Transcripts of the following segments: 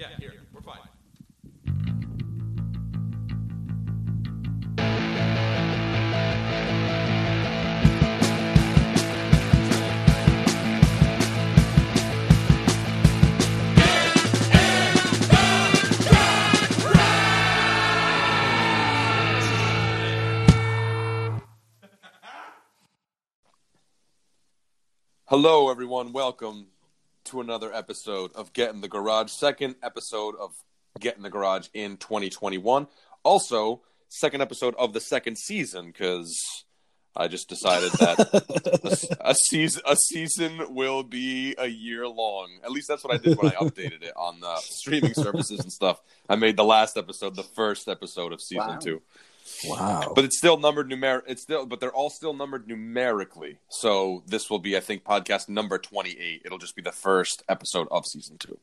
Yeah, here, we're fine. Hello, everyone. Welcome to another episode of Get in the Garage. Second episode of Get in the Garage in 2021. Also, second episode of the second season because I just decided that a, a season a season will be a year long. At least that's what I did when I updated it on the streaming services and stuff. I made the last episode the first episode of season Wow. two Wow. but it's still numbered numer it's still but they're all still numbered numerically so this will be i think podcast number 28 it'll just be the first episode of season two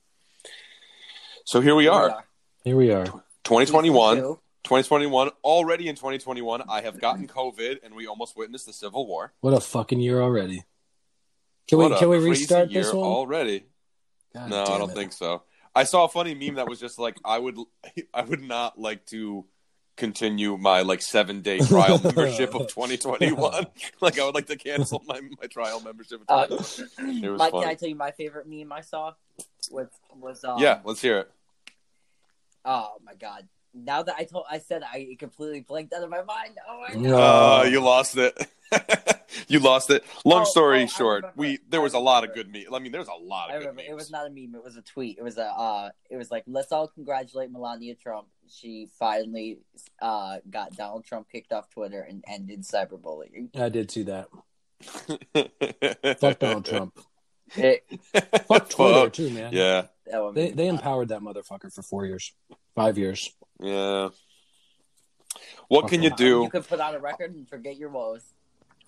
so here we are Here we are. 2021. 2021. already in 2021 i have gotten covid and we almost witnessed the civil war What a fucking year already. Can What we can we restart this one? already God no i don't it. think so i saw a funny meme that was just like i would i would not like to continue my like seven day trial membership of 2021 like i would like to cancel my, my trial membership of Uh, 2021. It was Mike, funny. can I tell you my favorite meme I saw? Was was um, yeah let's hear it Oh my god! Now that I told, I said I completely blanked out of my mind. Oh my god! No. uh, you lost it you lost it long Oh, story oh, short we there was a lot of good memes i mean there's a lot I of good remember memes it was not a meme. It was a tweet. It was a. Uh, it was like let's all congratulate Melania Trump. She finally uh, got Donald Trump kicked off Twitter and ended cyberbullying. I did see that. Fuck Donald Trump. It, Fuck Twitter Fuck. too, man. yeah They they empowered that motherfucker for four years, five years. yeah what Fuck can you do You could put on a record and forget your woes.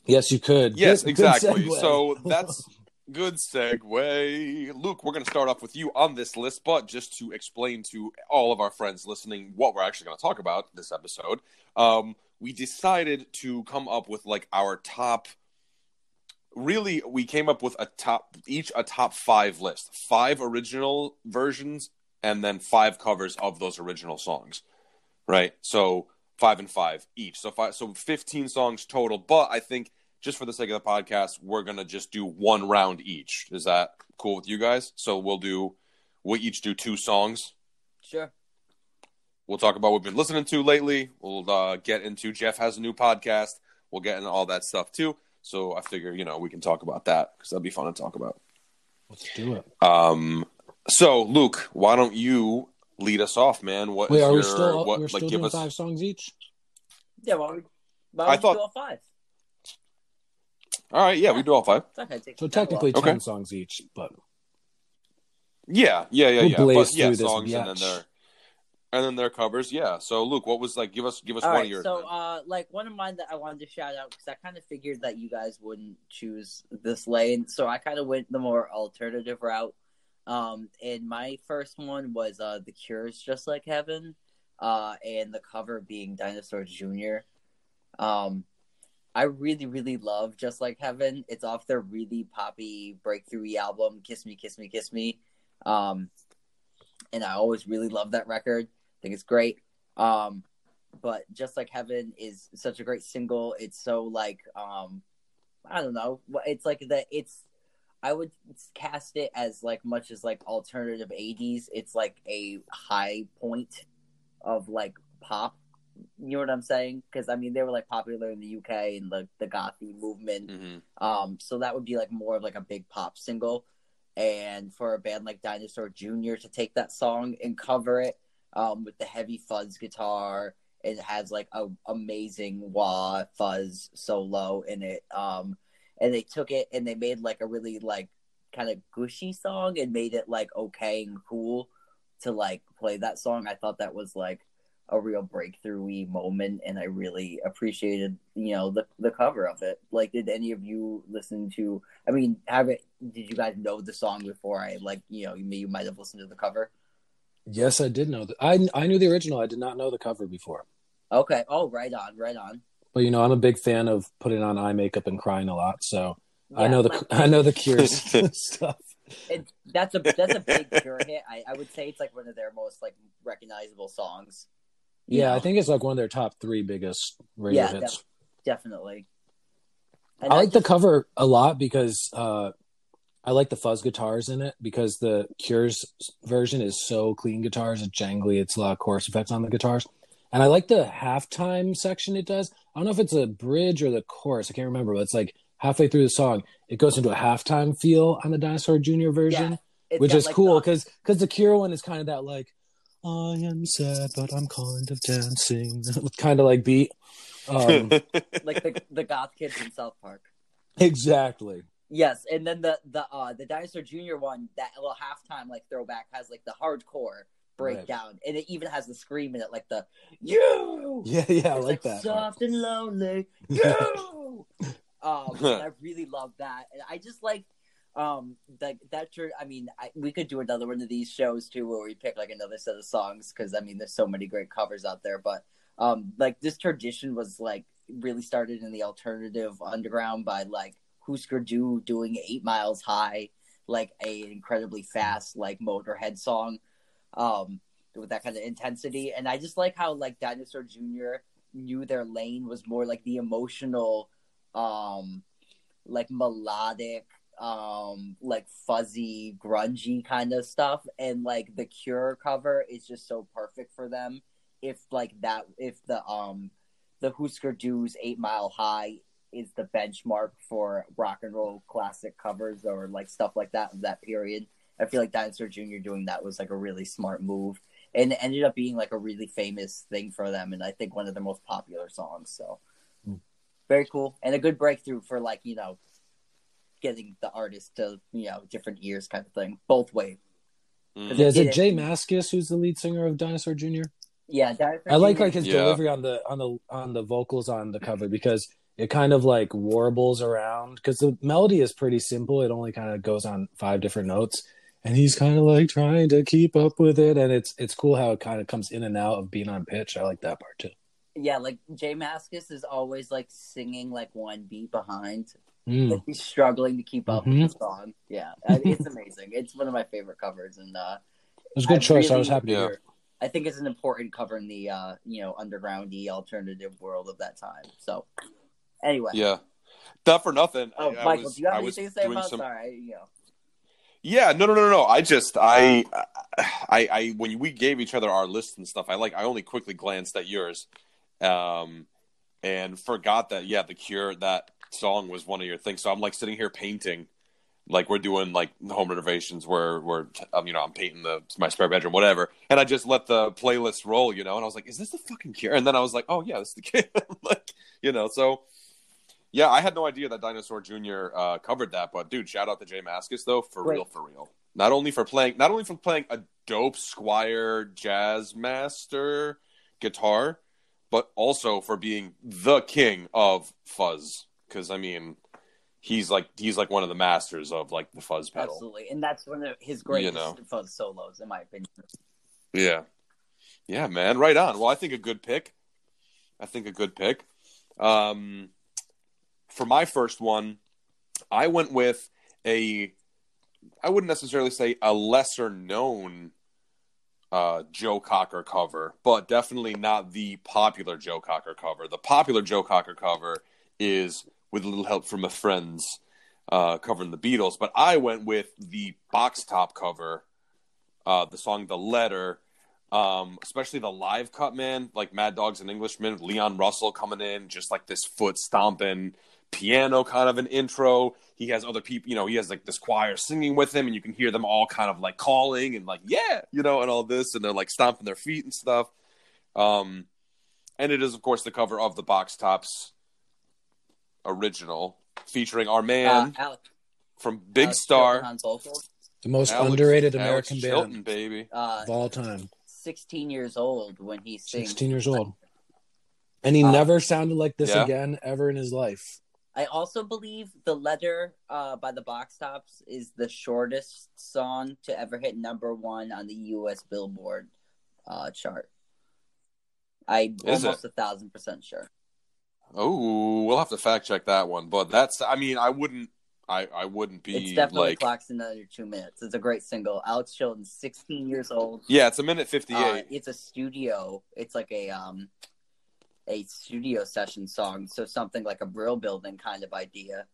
Yes, you could. Yes, Good- good exactly. segue. So that's good segue. Luke, we're going to start off with you on this list, but just to explain to all of our friends listening what we're actually going to talk about this episode, um, we decided to come up with like our top. Really, we came up with a top, each a top five list, five original versions, and then five covers of those original songs. Right. So five and five each. So five, so fifteen songs total. But I think just for the sake of the podcast, we're gonna just do one round each. Is that cool with you guys? So we'll do we'll each do two songs. Sure. We'll talk about what we've been listening to lately. We'll uh, get into Jeff has a new podcast. We'll get into all that stuff too. So I figure you know we can talk about that because that'd be fun to talk about. Let's do it. Um, so Luke, why don't you lead us off, man? What Wait, is are we still what we're like still give doing us? five songs each? Yeah. Well, we, well, I I thought- thought do all five. All right, yeah, we do all five. It's not gonna take So that long. technically Okay. ten songs each, but Yeah, yeah, yeah, We'll yeah. But yeah, through this songs and then biatch. their and then their covers. Yeah. So Luke, what was like? Give us give us All one right, of yours. so uh, like one of mine that I wanted to shout out because I kind of figured that you guys wouldn't choose this lane, so I kind of went the more alternative route. Um, and my first one was uh, The Cure's "Just Like Heaven," uh, and the cover being Dinosaur Jr. Um, I really, really love "Just Like Heaven." It's off their really poppy breakthrough album, "Kiss Me, Kiss Me, Kiss Me," um, and I always really love that record. I think it's great. Um, but just like heaven is such a great single it's so like um i don't know it's like that it's i would cast it as like much as like alternative 80s it's like a high point of like pop you know what i'm saying because i mean they were like popular in the uk and like the gothy movement Mhm. um, so that would be like more of like a big pop single. And for a band like Dinosaur Jr. to take that song and cover it um, with the heavy fuzz guitar, it has like a amazing wah fuzz solo in it. Um, and they took it and they made like a really like kind of gushy song and made it like okay and cool to like play that song. I thought that was like a real breakthrough moment and I really appreciated, you know, the the cover of it. Like did any of you listen to I mean, have it did you guys know the song before I like, you know, you may you might have listened to the cover? yes, I did know that. I I knew the original. I did not know the cover before. Okay. Oh, right on, right on. But you know, I'm a big fan of putting on eye makeup and crying a lot, so I know the like- I know the Cure's stuff. it, that's a that's a big Cure hit. I, I would say it's like one of their most like recognizable songs. Yeah, know? I think it's like one of their top three biggest radio Yeah, hits. definitely. And I like the cover a lot because uh, I like the fuzz guitars in it because the Cure's version is so clean guitars, it's jangly, it's a lot of chorus effects on the guitars. And I like the halftime section it does. I don't know if it's a bridge or the chorus, I can't remember, but it's like halfway through the song, it goes into a halftime feel on the Dinosaur Jr. version, it's which is like, cool because because the Cure one is kind of that like, I am sad, but I'm kind of dancing, kind of like beat. Um, like the the goth kids in South Park. exactly. Yes, and then the the uh the Dinosaur Jr. one, that little halftime like throwback has like the hardcore breakdown, and it even has the scream in it, like the you. Yeah, yeah, I It's like that. Soft and lonely, you. um, and I really love that, and I just like um that that I mean, I, we could do another one of these shows too, where we pick like another set of songs because I mean, there's so many great covers out there, but um, like this tradition was like really started in the alternative underground by like Husker Du doing Eight Miles High, like a incredibly fast like Motorhead song, um, with that kind of intensity. And I just like how like Dinosaur Jr. knew their lane was more like the emotional, um, like melodic, um, like fuzzy, grungy kind of stuff. And like the Cure cover is just so perfect for them. If like that, if the um, the Husker Du's Eight Mile High is the benchmark for rock and roll classic covers or like stuff like that of that period. I feel like Dinosaur Jr. doing that was like a really smart move, and it ended up being like a really famous thing for them, and I think one of their most popular songs. So Mm. very cool and a good breakthrough for like you know getting the artist to you know different ears kind of thing, both ways. Mm. Yeah, is it it- J Mascis who's the lead singer of Dinosaur Jr.? Yeah, Dinosaur I like Jr. like his Yeah. delivery on the on the on the vocals on the cover because it kind of like warbles around because the melody is pretty simple. It only kind of goes on five different notes, and he's kind of like trying to keep up with it. And it's it's cool how it kind of comes in and out of being on pitch. I like that part too. yeah, like J Mascis is always like singing like one beat behind. Mm. Like he's struggling to keep up Mhm. with the song. Yeah, it's amazing. it's one of my favorite covers, and uh, It was a good I choice. I was happy to hear. I think it's an important cover in the uh, you know undergroundy alternative world of that time. So, anyway, Yeah. Not for nothing. oh I- I Michael, was- do you have I anything to say about? some- Sorry, you know. Yeah, no, no, no, no. I just, I, I, I, when we gave each other our lists and stuff, I like, I only quickly glanced at yours, um, and forgot that, yeah, the Cure, that song was one of your things. So I'm like sitting here painting, like we're doing like home renovations where we're, um, you know, I'm painting the my spare bedroom, whatever, and I just let the playlist roll, you know, and I was like, is this the fucking Cure? And then I was like, oh yeah, this is the Cure, like, you know, so. Yeah, I had no idea that Dinosaur Jr. Uh, covered that, but dude, shout out to J Mascis though, for Great. real, for real. Not only for playing, not only for playing a dope Squire Jazz Master guitar, but also for being the king of fuzz. Because I mean, he's like he's like one of the masters of like the fuzz pedal. Absolutely, and that's one of his greatest know. fuzz solos, in my opinion. Yeah. Yeah, man. Right on. Well, I think a good pick. I think a good pick. Um, for my first one, I went with a, I wouldn't necessarily say a lesser known uh, Joe Cocker cover, but definitely not the popular Joe Cocker cover. The popular Joe Cocker cover is with a little help from my friends uh, covering the Beatles, but I went with the box top cover, uh, the song "The Letter." Um, especially the live cut, man, like Mad Dogs and Englishmen, Leon Russell coming in, just like this foot stomping piano kind of an intro. He has other people, you know, he has like this choir singing with him, and you can hear them all kind of like calling and like, yeah, you know, and all this, and they're like stomping their feet and stuff. Um, and it is, of course, the cover of the Box Tops original featuring our man uh, Alex, from Big Alex Star, Chilton on vocals. The most Alex- underrated Alex American Chilton, band baby. Uh, of all time. 16 years old when he sings. 16 years old. And he Uh, never sounded like this yeah. again ever in his life. I also believe the letter uh, by the Box Tops is the shortest song to ever hit number one on the U.S. Billboard uh, chart. I'm Is almost a thousand percent sure. Oh, we'll have to fact check that one. But that's, I mean, I wouldn't, I I wouldn't be It's definitely like clocks in under two minutes. It's a great single. Alex Chilton's 16 years old. yeah, it's a minute 58. Uh, it's a studio. It's like a um a studio session song. So something like a Brill Building kind of idea,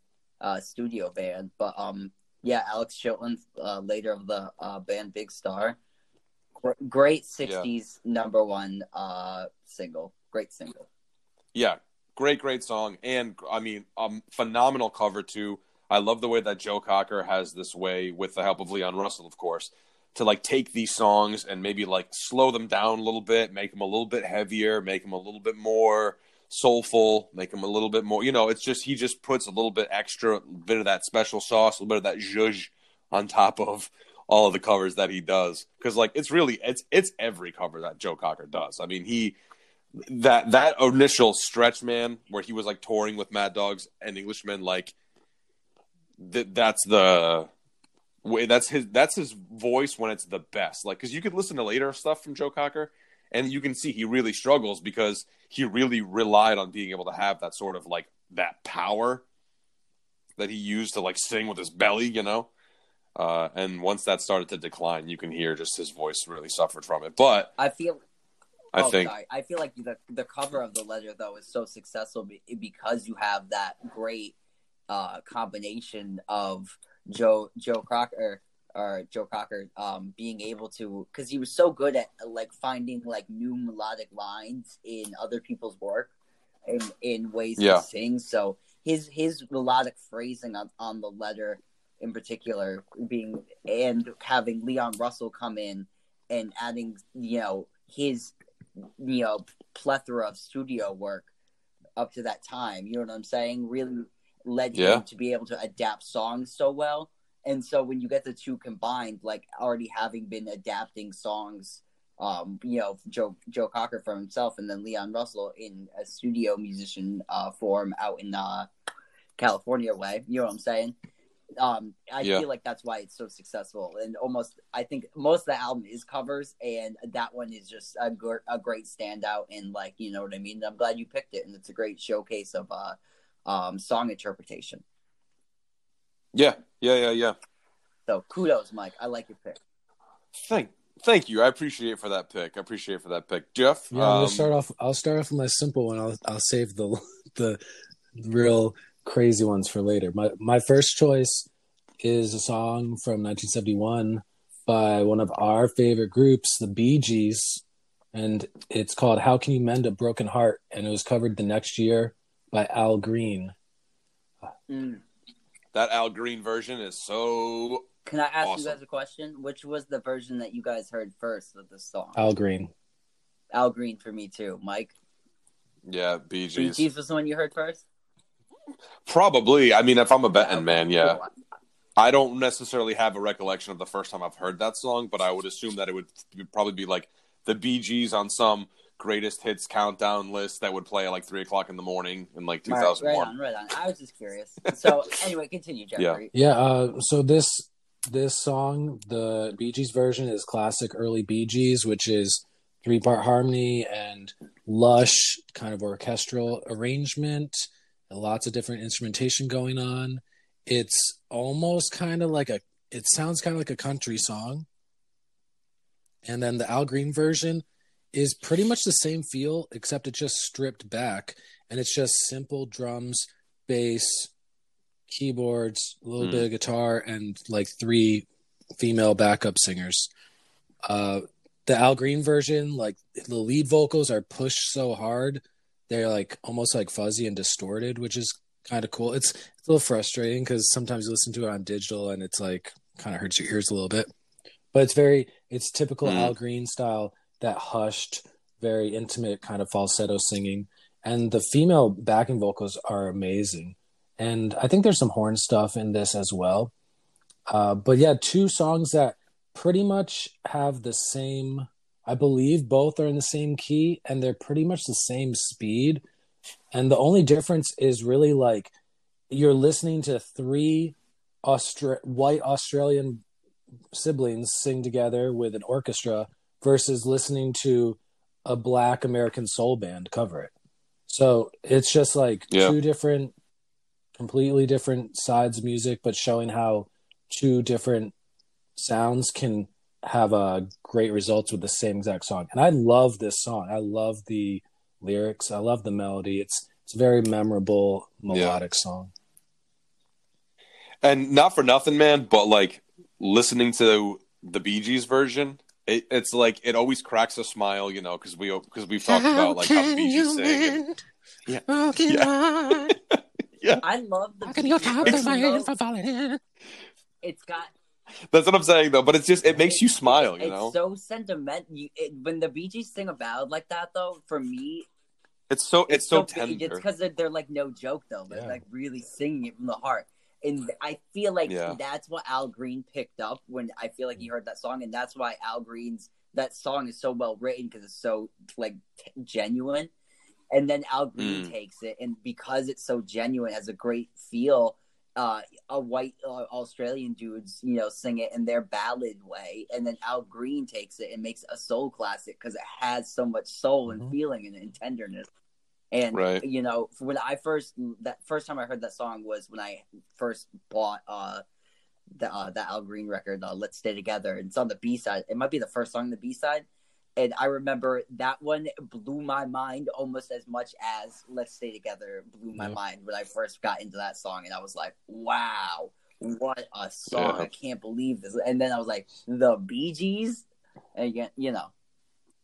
uh, studio band. But um, yeah, Alex Chilton, uh, later of the uh, band Big Star. Great 60s number one uh single. Great single. Yeah, great, great song, and I mean, um, phenomenal cover too. I love the way that Joe Cocker has this way, with the help of Leon Russell, of course, to like take these songs and maybe like slow them down a little bit, make them a little bit heavier, make them a little bit more soulful, make them a little bit more. You know, it's just he just puts a little bit extra, bit of that special sauce, a little bit of that zhuzh on top of all of the covers that he does because like it's really it's it's every cover that Joe Cocker does. I mean he that that initial stretch man where he was like touring with Mad Dogs and Englishmen like th- that's the way that's his that's his voice when it's the best. Like because you could listen to later stuff from Joe Cocker and you can see he really struggles because he really relied on being able to have that sort of like that power that he used to like sing with his belly you know? Uh, and once that started to decline you can hear just his voice really suffered from it. But I feel I oh, think sorry. I feel like the the cover of the letter though is so successful because you have that great uh, combination of Joe Joe Crocker or Joe Cocker um, being able to because he was so good at like finding like new melodic lines in other people's work in in ways Yeah. to sing. So his his melodic phrasing on, on the letter in particular being and having Leon Russell come in and adding you know his you know plethora of studio work up to that time. You know what I'm saying? Really led Yeah. him to be able to adapt songs so well. And so when you get the two combined, like already having been adapting songs, um, you know, Joe Joe Cocker for himself, and then Leon Russell in a studio musician uh, form out in uh, California way. You know what I'm saying? Um, I Yeah. feel like that's why it's so successful, and almost I think most of the album is covers, and that one is just a, gr- a great standout. And like you know what I mean. I'm glad you picked it, and it's a great showcase of uh, um, song interpretation. yeah yeah yeah yeah So kudos, Mike. I like your pick. Thank, thank you. I appreciate it for that pick. I appreciate it for that pick, Jeff. Yeah, I'm um, gonna start off. I'll start off with my simple one. I'll I'll save the the real crazy ones for later. My my first choice is a song from 1971 by one of our favorite groups, the Bee Gees, and it's called "How Can You Mend a Broken Heart," and it was covered the next year by Al Green. Mm. that Al Green version is so. Can I ask Awesome. you guys a question? Which was the version that you guys heard first of this song? Al Green. Al Green for me too. Mike, Yeah, Bee Bee Gees. Gees was the one you heard first. Probably. I mean, if I'm a betting Okay, man, yeah. cool. I don't necessarily have a recollection of the first time I've heard that song, but I would assume that it would probably be like the Bee Gees on some greatest hits countdown list that would play at like three o'clock in the morning in like 2001. right on, right on. I was just curious. So anyway, continue, Jeffrey. Yeah. Uh, so this this song, the Bee Gees version, is classic early Bee Gees, which is three part harmony and lush kind of orchestral arrangement, and lots of different instrumentation going on. It's almost kind of like a. It sounds kind of like a country song. And then the Al Green version is pretty much the same feel, except it's just stripped back, and it's just simple drums, bass, keyboards, a little Hmm. bit of guitar, and like three female backup singers. Uh, the Al Green version, like the lead vocals are pushed so hard, they're like almost like fuzzy and distorted, which is kind of cool. It's, it's a little frustrating because sometimes you listen to it on digital and it's like kind of hurts your ears a little bit. But it's very, it's typical Hmm. Al Green style, that hushed, very intimate kind of falsetto singing. And the female backing vocals are amazing and I think there's some horn stuff in this as well. Uh, but yeah, two songs that pretty much have the same. I believe both are in the same key, and they're pretty much the same speed. And the only difference is really like you're listening to three Austra- white Australian siblings sing together with an orchestra versus listening to a black American soul band cover it. So it's just like Yeah. two different completely different sides of music, but showing how two different sounds can have uh, great results with the same exact song. And I love this song. I love the lyrics. I love the melody. It's it's a very memorable melodic yeah. song. And not for nothing, man, but like listening to the Bee Gees version, it, it's like it always cracks a smile, you know, because we because we've talked how about like how the Bee Gees sing. And, yeah. yeah. yeah. I love the. How your top of my for falling in? It's got. That's what I'm saying though, but it's just it makes you smile, you it's know. so sentimental. It, when the Bee Gees sing a ballad like that, though, for me, it's so it's, it's so, so tender. It's because they're, they're, like no joke though. They're yeah. like really singing it from the heart, and I feel like yeah. that's what Al Green picked up when I feel like he heard that song, and that's why Al Green's that song is so well written because it's so like t- genuine and then Al Green mm. takes it, and because it's so genuine, has a great feel. Uh, a white uh, Australian dudes, you know, sing it in their ballad way, and then Al Green takes it and makes a soul classic because it has so much soul and mm-hmm. feeling and, and tenderness. And right. you know, when I first that first time I heard that song was when I first bought uh the uh, the Al Green record, uh, "Let's Stay Together." It's on the B side. It might be the first song, the B side, and I remember that one blew my mind almost as much as "Let's Stay Together" blew my yeah. mind when I first got into that song, and I was like, "Wow, what a song! Yeah. I can't believe this!" And then I was like, "The Bee Gees," and you know.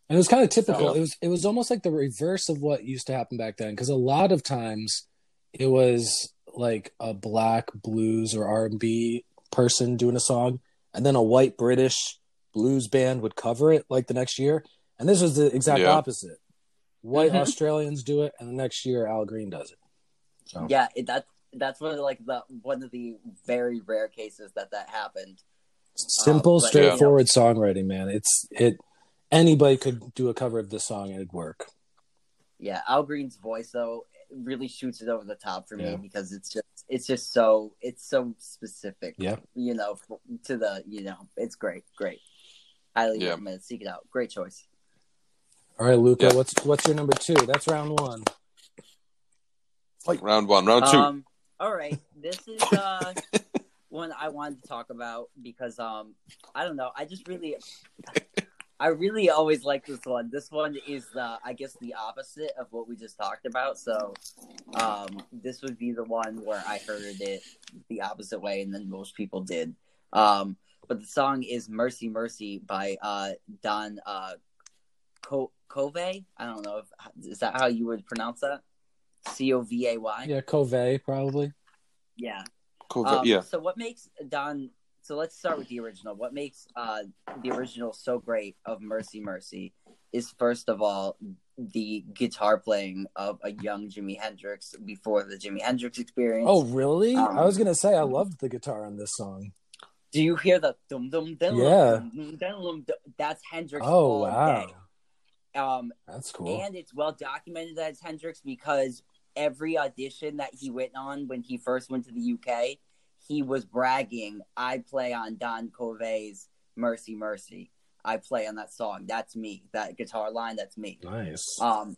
And it was kind of typical. So, it was it was almost like the reverse of what used to happen back then, because a lot of times it was like a black blues or R and B person doing a song, and then a white British blues band would cover it like the next year. And this was the exact yeah. opposite. White mm-hmm. Australians do it, and the next year Al Green does it. So. Yeah, it, that's that's one of like the one of the very rare cases that that happened. Simple, um, straightforward yeah. songwriting, man. It's it. Anybody could do a cover of this song and it'd work. Yeah, Al Green's voice though really shoots it over the top for yeah. me because it's just it's just so it's so specific. Yeah, you know, to the you know, it's great, great. Highly yeah. recommend. Seek it out. Great choice. All right, Luca. Yeah. What's what's your number two? That's round one. Fight. Round one. Round two. Um, all right. This is uh, one I wanted to talk about because um, I don't know. I just really, I really always like this one. This one is the, I guess, the opposite of what we just talked about. So, um, this would be the one where I heard it the opposite way, and then most people did. Um, but the song is "Mercy Mercy" by uh, Don uh, Co- Covay. I don't know if is that how you would pronounce that. C O V A Y. Yeah, Covay probably. Yeah. Covay. Um, yeah. So what makes Don? So let's start with the original. What makes uh, the original so great of "Mercy Mercy" is first of all the guitar playing of a young Jimi Hendrix before the Jimi Hendrix experience. Oh, really? Um, I was gonna say I loved the guitar on this song. Do you hear the dum dum dum? Yeah. Dum, dum, dum, That's Hendrix. Oh wow. Day. Um, that's cool. And it's well documented that it's Hendrix because every audition that he went on when he first went to the UK, he was bragging, "I play on Don Covay's Mercy Mercy. I play on that song. That's me. That guitar line. That's me." Nice. Um,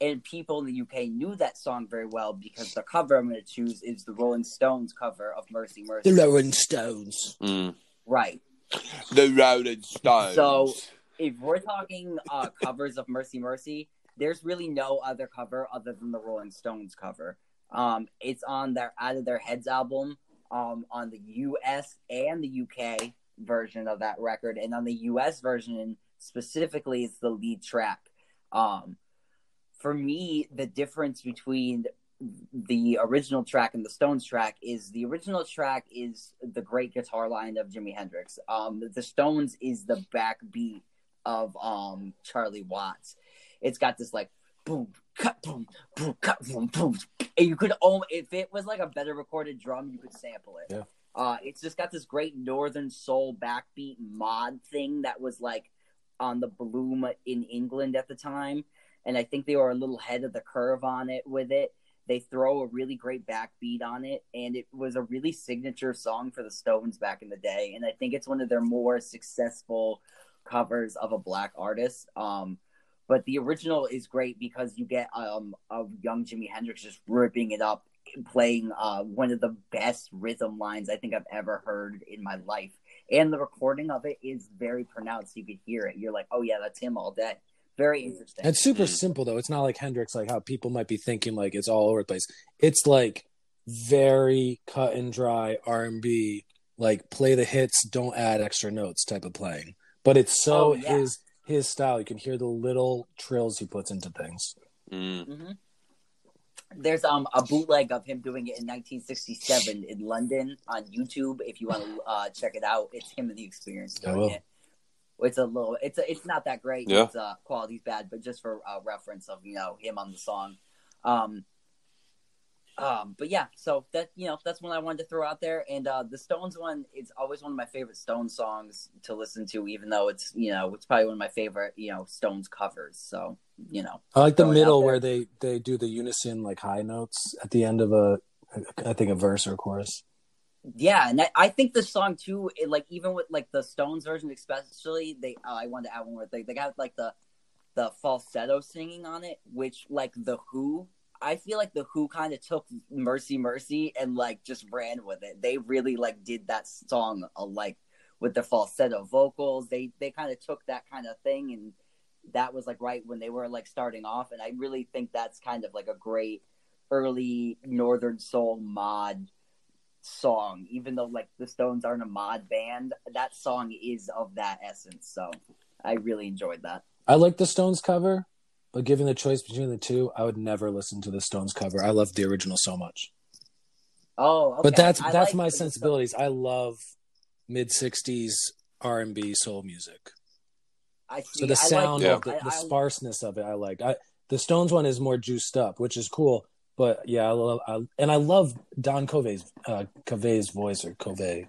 and people in the UK knew that song very well because the cover I'm going to choose is the Rolling Stones cover of Mercy Mercy. The Rolling Stones. Mm. Right. The Rolling Stones. So if we're talking uh, covers of Mercy Mercy, there's really no other cover other than the Rolling Stones cover. Um, it's on their Out of Their Heads album um, on the US and the UK version of that record. And on the US version, specifically, it's the lead track. Um, for me, the difference between the original track and the Stones track is the original track is the great guitar line of Jimi Hendrix. Um, the Stones is the backbeat of um Charlie Watts. It's got this like boom, cut, boom, boom, cut, boom, boom. And you could oh, if it was like a better recorded drum, you could sample it. Yeah. Uh, it's just got this great Northern Soul backbeat mod thing that was like on the bloom in England at the time and I think they were a little ahead of the curve on it with it. They throw a really great backbeat on it, and it was a really signature song for the Stones back in the day. And I think it's one of their more successful covers of a black artist. Um, but the original is great because you get um, young Jimi Hendrix just ripping it up playing uh, one of the best rhythm lines I think I've ever heard in my life. And the recording of it is very pronounced. You could hear it. You're like, oh yeah, that's him all day. Very interesting. It's super Mm. simple though. It's not like Hendrix, like how people might be thinking like it's all over the place. It's like very cut and dry R and B, like play the hits, don't add extra notes type of playing. But it's so Oh, yeah. his his style. You can hear the little trills he puts into things. Mm. hmm There's um a bootleg of him doing it in 1967 in London on YouTube. If you want to uh, check it out, it's him and the Experience I doing will. it. It's a little, it's a, it's not that great. Yeah. It's uh, quality's bad, but just for uh, reference of you know him on the song. Um, um, but yeah, so that you know that's one I wanted to throw out there, and uh, the Stones one is always one of my favorite Stones songs to listen to, even though it's you know it's probably one of my favorite you know Stones covers. So you know, I like the Throwing it out middle where they they do the unison like high notes at the end of a I think a verse or a chorus. Yeah, and I, I think the song too, it, like even with like the Stones version, especially they. Uh, I wanted to add one more thing. They got like the the falsetto singing on it, which like the Who. I feel like the Who kind of took "Mercy Mercy" and like just ran with it. They really like did that song uh, like with the falsetto vocals. They they kind of took that kind of thing and that was like right when they were like starting off. And I really think that's kind of like a great early Northern Soul mod song, even though like the Stones aren't a mod band, that song is of that essence. So I really enjoyed that. I like the Stones cover, but given the choice between the two, I would never listen to the Stones cover. I love the original so much. Oh, okay. But that's I that's like my the- sensibilities. I love mid '60s R and B soul music. I So the I sound like, of the, I- the I- sparseness of it, I like. I the Stones one is more juiced up, which is cool. But yeah, I love, I, and I love Don Covey's uh, Covey's voice or Covey.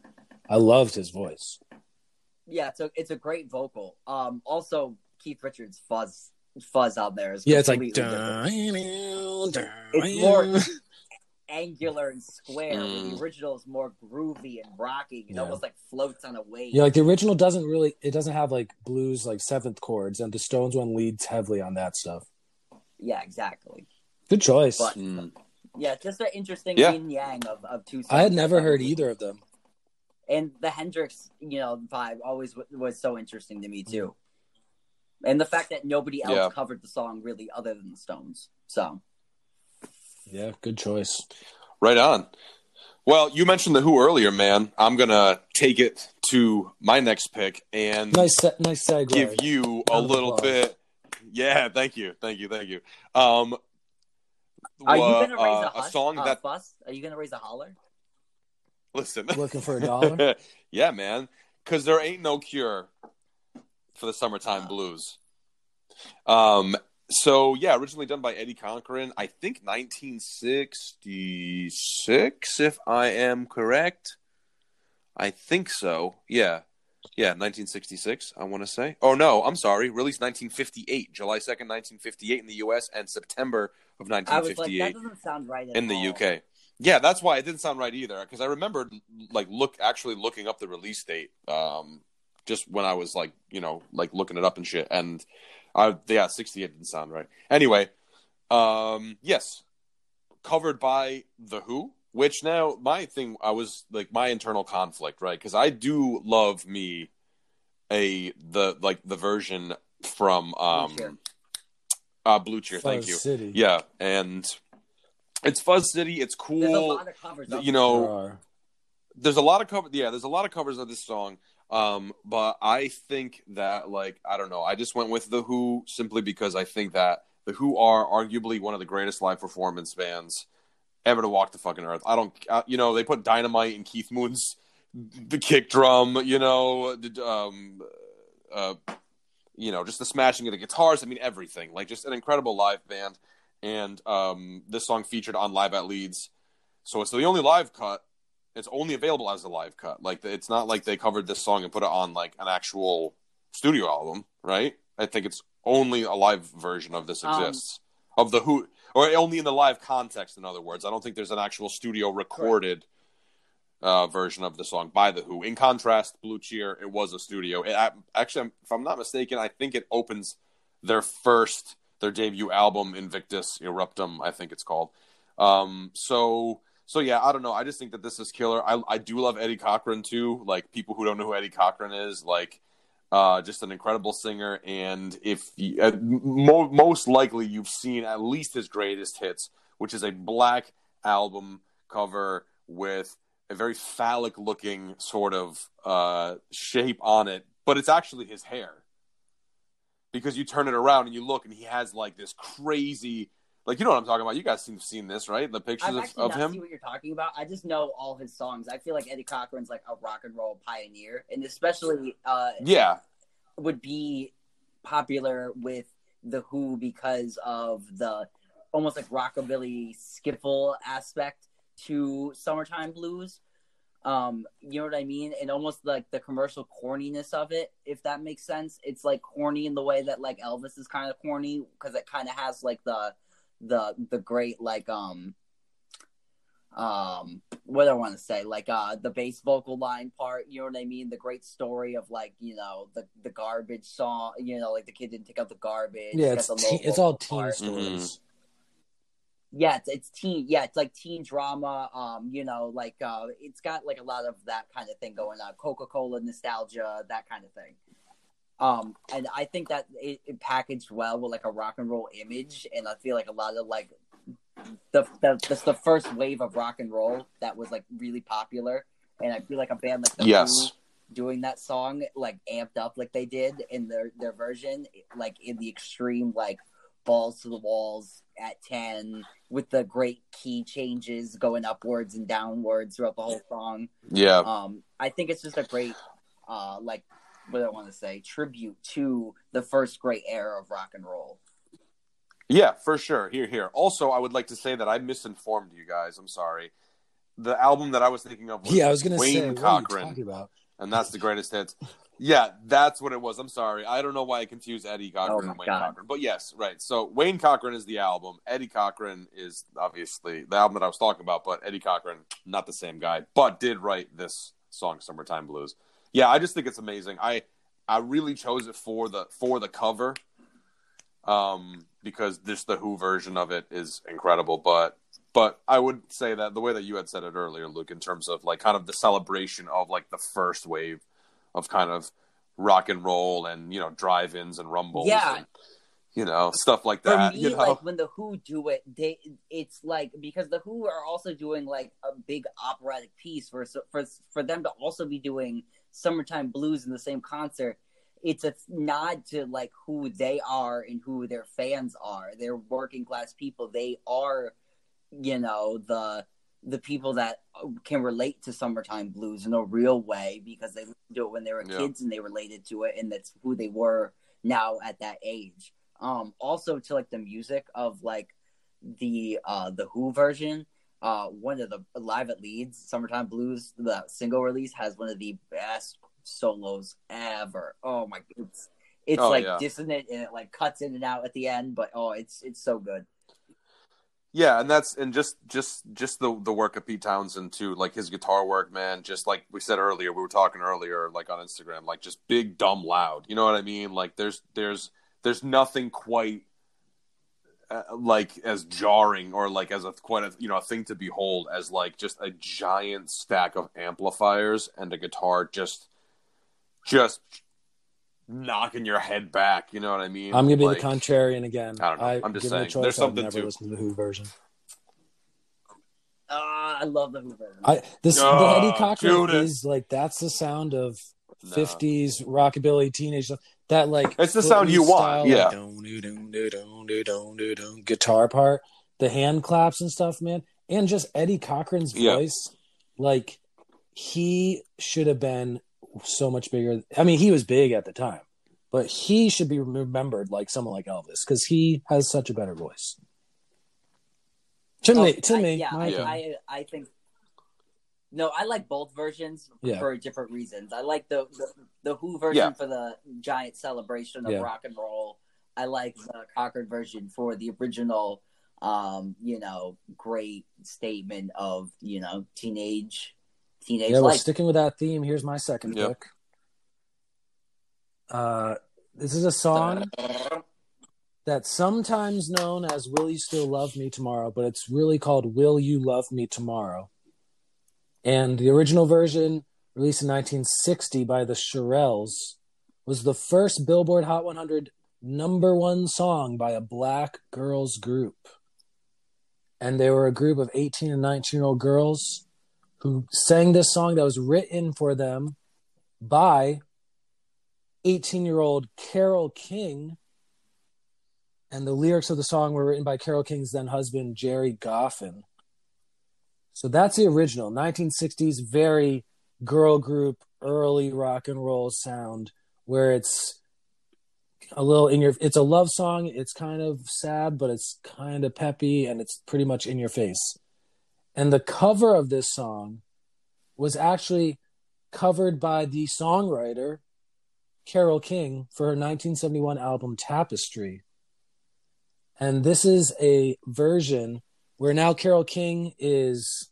I loved his voice. yeah, it's a it's a great vocal. Um, also Keith Richards fuzz fuzz out there is Yeah, it's like it's It's more- angular and square. Mm. the original is more groovy and rocking. It Yeah. almost like floats on a wave. Yeah, like the original doesn't really. It doesn't have like blues like seventh chords, and the Stones one leads heavily on that stuff. Yeah, exactly. Good choice. But Mm. yeah, just an interesting Yeah. yin yang of, of two. I had never heard either of them. and the Hendrix, you know, vibe always w- was so interesting to me too. And the fact that nobody else Yeah. covered the song really other than the Stones. So Yeah, good choice. Right on. Well, you mentioned the Who earlier, man. I'm gonna take it to my next pick and Nice, nice segue. give you a little bit. Yeah, thank you, thank you, thank you. Um, are you gonna raise uh, a, hush, song uh, that fuss? Are you gonna raise a holler? listen? Looking for a dollar. yeah, man, because there ain't no cure for the summertime Uh. blues. Um, so yeah, originally done by Eddie Cochran, I think 1966, if I am correct. I think so. Yeah, yeah, 1966. I want to say. Oh no, I'm sorry. Released 1958, July 2nd, 1958 in the U.S. and September of I was like, 1958 that doesn't sound right in the. UK. Yeah, that's why it didn't sound right either. Because I remembered like look actually looking up the release date, um, just when I was like you know like looking it up and shit, and I yeah sixty eight didn't sound right. Anyway, um, yes, covered by the Who. Which now my thing I was like my internal conflict right because I do love me a the like the version from um Cheer. uh Blue Cheer. Thank you. City. Yeah, and it's Fuzz City. It's cool. There's a lot of covers. You know, There there's a lot of cover. Yeah, there's a lot of covers of this song. Um, but I think that like I don't know. I just went with the Who simply because I think that the Who are arguably one of the greatest live performance bands ever to walk the fucking earth. I don't, uh, you know, they put dynamite in Keith Moon's the kick drum. You know, the, um, uh, you know, just the smashing of the guitars. I mean, everything. Like just an incredible live band. And um, this song featured on Live at Leeds, so it's the only live cut it's only available as a live cut. Like it's not like they covered this song and put it on like an actual studio album, right? I think it's only a live version of this Um, exists of the Who, or only in the live context. In other words, I don't think there's an actual studio recorded uh, version of the song by the Who. In contrast, Blue Cheer, it was a studio. It, I, actually, if I'm not mistaken, I think it opens their first their debut album, Invictus Eruptum. I think it's called. Um, so so yeah, I don't know. I just think that this is killer. I I do love Eddie Cochran too. Like people who don't know who Eddie Cochran is, like uh, just an incredible singer. And if you, uh, mo- most likely you've seen at least his greatest hits, which is a black album cover with a very phallic looking sort of uh, shape on it, but it's actually his hair. Because you turn it around and you look, and he has like this crazy, like you know what I'm talking about. You guys have seen this, right? The pictures I've of, of not him. seen what you're talking about. I just know all his songs. I feel like Eddie Cochran's like a rock and roll pioneer, and especially uh, Yeah, would be popular with the Who because of the almost like rockabilly skiffle aspect to "Summertime Blues." Um, you know what I mean? And almost like the commercial corniness of it, if that makes sense. It's like corny in the way that like Elvis is kind of corny because it kind of has like the the the great like um um what do I want to say? Like uh the bass vocal line part you know what I mean? The great story of like you know the the garbage song you know like the kid didn't take out the garbage. Yeah, it's the teen, it's all teen part. stories. yeah it's, it's teen yeah it's like teen drama um you know like uh it's got like a lot of that kind of thing going on. Coca-Cola nostalgia that kind of thing um and I think that it, it packaged well with like a rock and roll image and I feel like a lot of like the, the that's the first wave of rock and roll that was like really popular. And I feel like a band like the Yes. Who doing that song like amped up like they did in their their version like in the extreme like balls to the walls at 10 with the great key changes going upwards and downwards throughout the whole song. Yeah, um i think it's just a great uh like what i want to say tribute to the first great era of rock and roll yeah, for sure. Here, here. Also, I would like to say that I misinformed you guys. I'm sorry. The album that I was thinking of was Yeah, I was gonna Wayne say, what are Cochran. talking about? and that's the greatest hits. Yeah, that's what it was. I'm sorry. I don't know why I confused Eddie Cochran Oh and Wayne God. Cochran. But yes, right. So Wayne Cochran is the album. Eddie Cochran is obviously the album that I was talking about, but Eddie Cochran, not the same guy, but did write this song Summertime Blues. Yeah, I just think it's amazing. I I really chose it for the for the cover. Um because this the Who version of it is incredible, but but I would say that the way that you had said it earlier, Luke, in terms of like kind of the celebration of like the first wave of kind of rock and roll and you know drive-ins and rumbles, Yeah. and, you know stuff like for that. me, you know, like when the Who do it, they it's like because the Who are also doing like a big operatic piece for for for them to also be doing "Summertime Blues" in the same concert. It's a nod to like who they are and who their fans are. They're working class people. They are, you know, the the people that can relate to "Summertime Blues" in a real way because they do it when they were Yeah. kids and they related to it, and that's who they were now at that age um also to like the music of like the uh the who version uh one of the live at leeds summertime blues the single release has one of the best solos ever oh my it's it's Oh, like yeah. dissonant and it like cuts in and out at the end but oh it's it's so good yeah, and that's and just just just the the work of Pete Townshend too, like his guitar work, man. Just like we said earlier, we were talking earlier, like on Instagram, like just big, dumb, loud. You know what I mean? Like there's there's there's nothing quite uh, like as jarring or like as a quite a you know a thing to behold as like just a giant stack of amplifiers and a guitar just just knocking your head back. You know what I mean? I'm gonna be Like, the contrarian again. I don't know. I'm just saying, a choice, there's I've something never to- listened to the Who version. uh, i love the who version I this No, the Eddie Cochran Judas. is like that's the sound of No. 50s rockabilly teenage stuff that like it's the sound you style, want. Yeah, like, guitar part, the hand claps and stuff, man, and just Eddie Cochran's voice, like he should have been so much bigger. I mean, he was big at the time, but he should be remembered like someone like Elvis because he has such a better voice. To oh, me, to I, me, yeah, I, I, I think no, I like both versions Yeah. for different reasons. I like the the, the Who version Yeah. for the giant celebration of Yeah. rock and roll. I like the Cochran version for the original, um, you know, great statement of you know teenage teenage Yeah, well, life. sticking with that theme, here's my second Yep. pick. Uh, this is a song that's sometimes known as Will You Still Love Me Tomorrow, but it's really called Will You Love Me Tomorrow. And the original version, released in 1960 by the Shirelles, was the first Billboard Hot 100 number one song by a black girls group. And they were a group of 18 and 19 year old girls who sang this song that was written for them by 18 year old Carole King and the lyrics of the song were written by Carole King's then husband Gerry Goffin. So that's the original 1960s, very girl group, early rock and roll sound, where it's a little in your. It's a love song. It's kind of sad, but it's kind of peppy, and it's pretty much in your face. And the cover of this song was actually covered by the songwriter Carole King for her 1971 album Tapestry. And this is a version where now Carole King is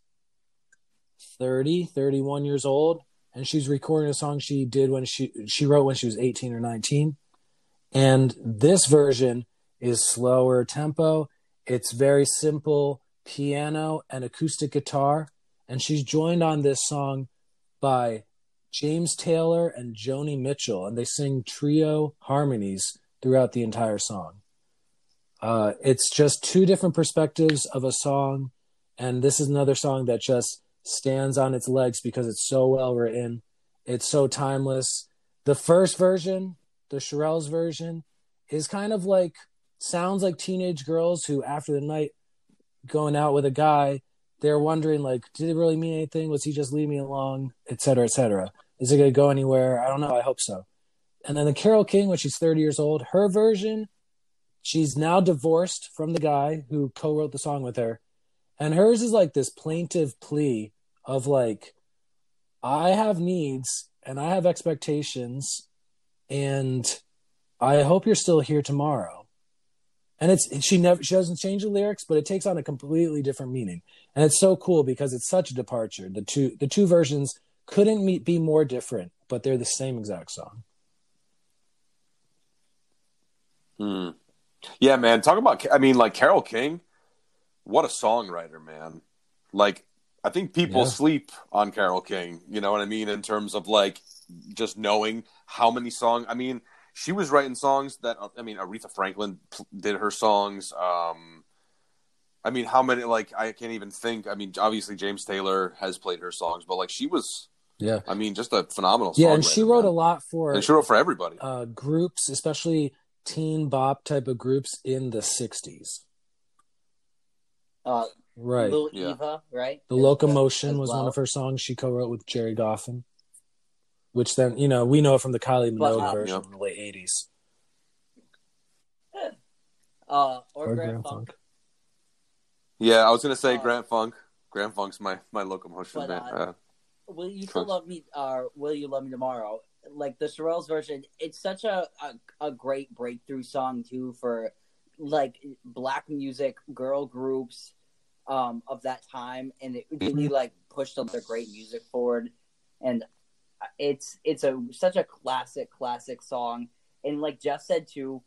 30, 31 years old, and she's recording a song she did when she she wrote when she was 18 or 19. And this version is slower tempo. It's very simple piano and acoustic guitar. And she's joined on this song by James Taylor and Joni Mitchell, and they sing trio harmonies throughout the entire song. Uh, it's just two different perspectives of a song, and this is another song that just stands on its legs because it's so well written. It's so timeless. The first version, the Shirelles version, is kind of like sounds like teenage girls who, after the night going out with a guy, they're wondering like, did it really mean anything? Was he just leave me along, etc., cetera, et cetera? Is it going to go anywhere? I don't know. I hope so. And then the Carole King, when she's 30 years old, her version She's now divorced from the guy who co-wrote the song with her. And hers is like this plaintive plea of like I have needs and I have expectations and I hope you're still here tomorrow. And it's she never she doesn't change the lyrics, but it takes on a completely different meaning. And it's so cool because it's such a departure. The two the two versions couldn't meet, be more different, but they're the same exact song. Hmm. Yeah, man. Talk about. I mean, like Carole King. What a songwriter, man. Like, I think people yeah. sleep on Carole King. You know what I mean? In terms of like just knowing how many songs. I mean, she was writing songs that. I mean, Aretha Franklin did her songs. Um, I mean, how many? Like, I can't even think. I mean, obviously James Taylor has played her songs, but like she was. Yeah, I mean, just a phenomenal. Yeah, and she wrote man. a lot for. And she wrote for everybody. Uh, groups, especially teen bop type of groups in the 60s. Uh, right. Lil yeah. Eva, right? The as, Locomotion as was well. one of her songs she co-wrote with Gerry Goffin, which then, you know, we know it from the Kylie Minogue but, uh, version in the late 80s. Uh, or, or Grand, Grand Funk. Funk. Yeah, I was going to say uh, Grand Funk. Grand Funk's my, my Locomotion but, band. Uh, will you still love me, uh, Will You Love Me Tomorrow? Like the Shirelles version, it's such a, a, a great breakthrough song too for like black music girl groups um of that time, and it really mm-hmm. like pushed their great music forward. And it's it's a such a classic classic song, and like Jeff said too,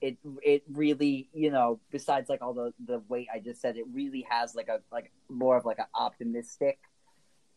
it it really you know besides like all the the weight I just said, it really has like a like more of like an optimistic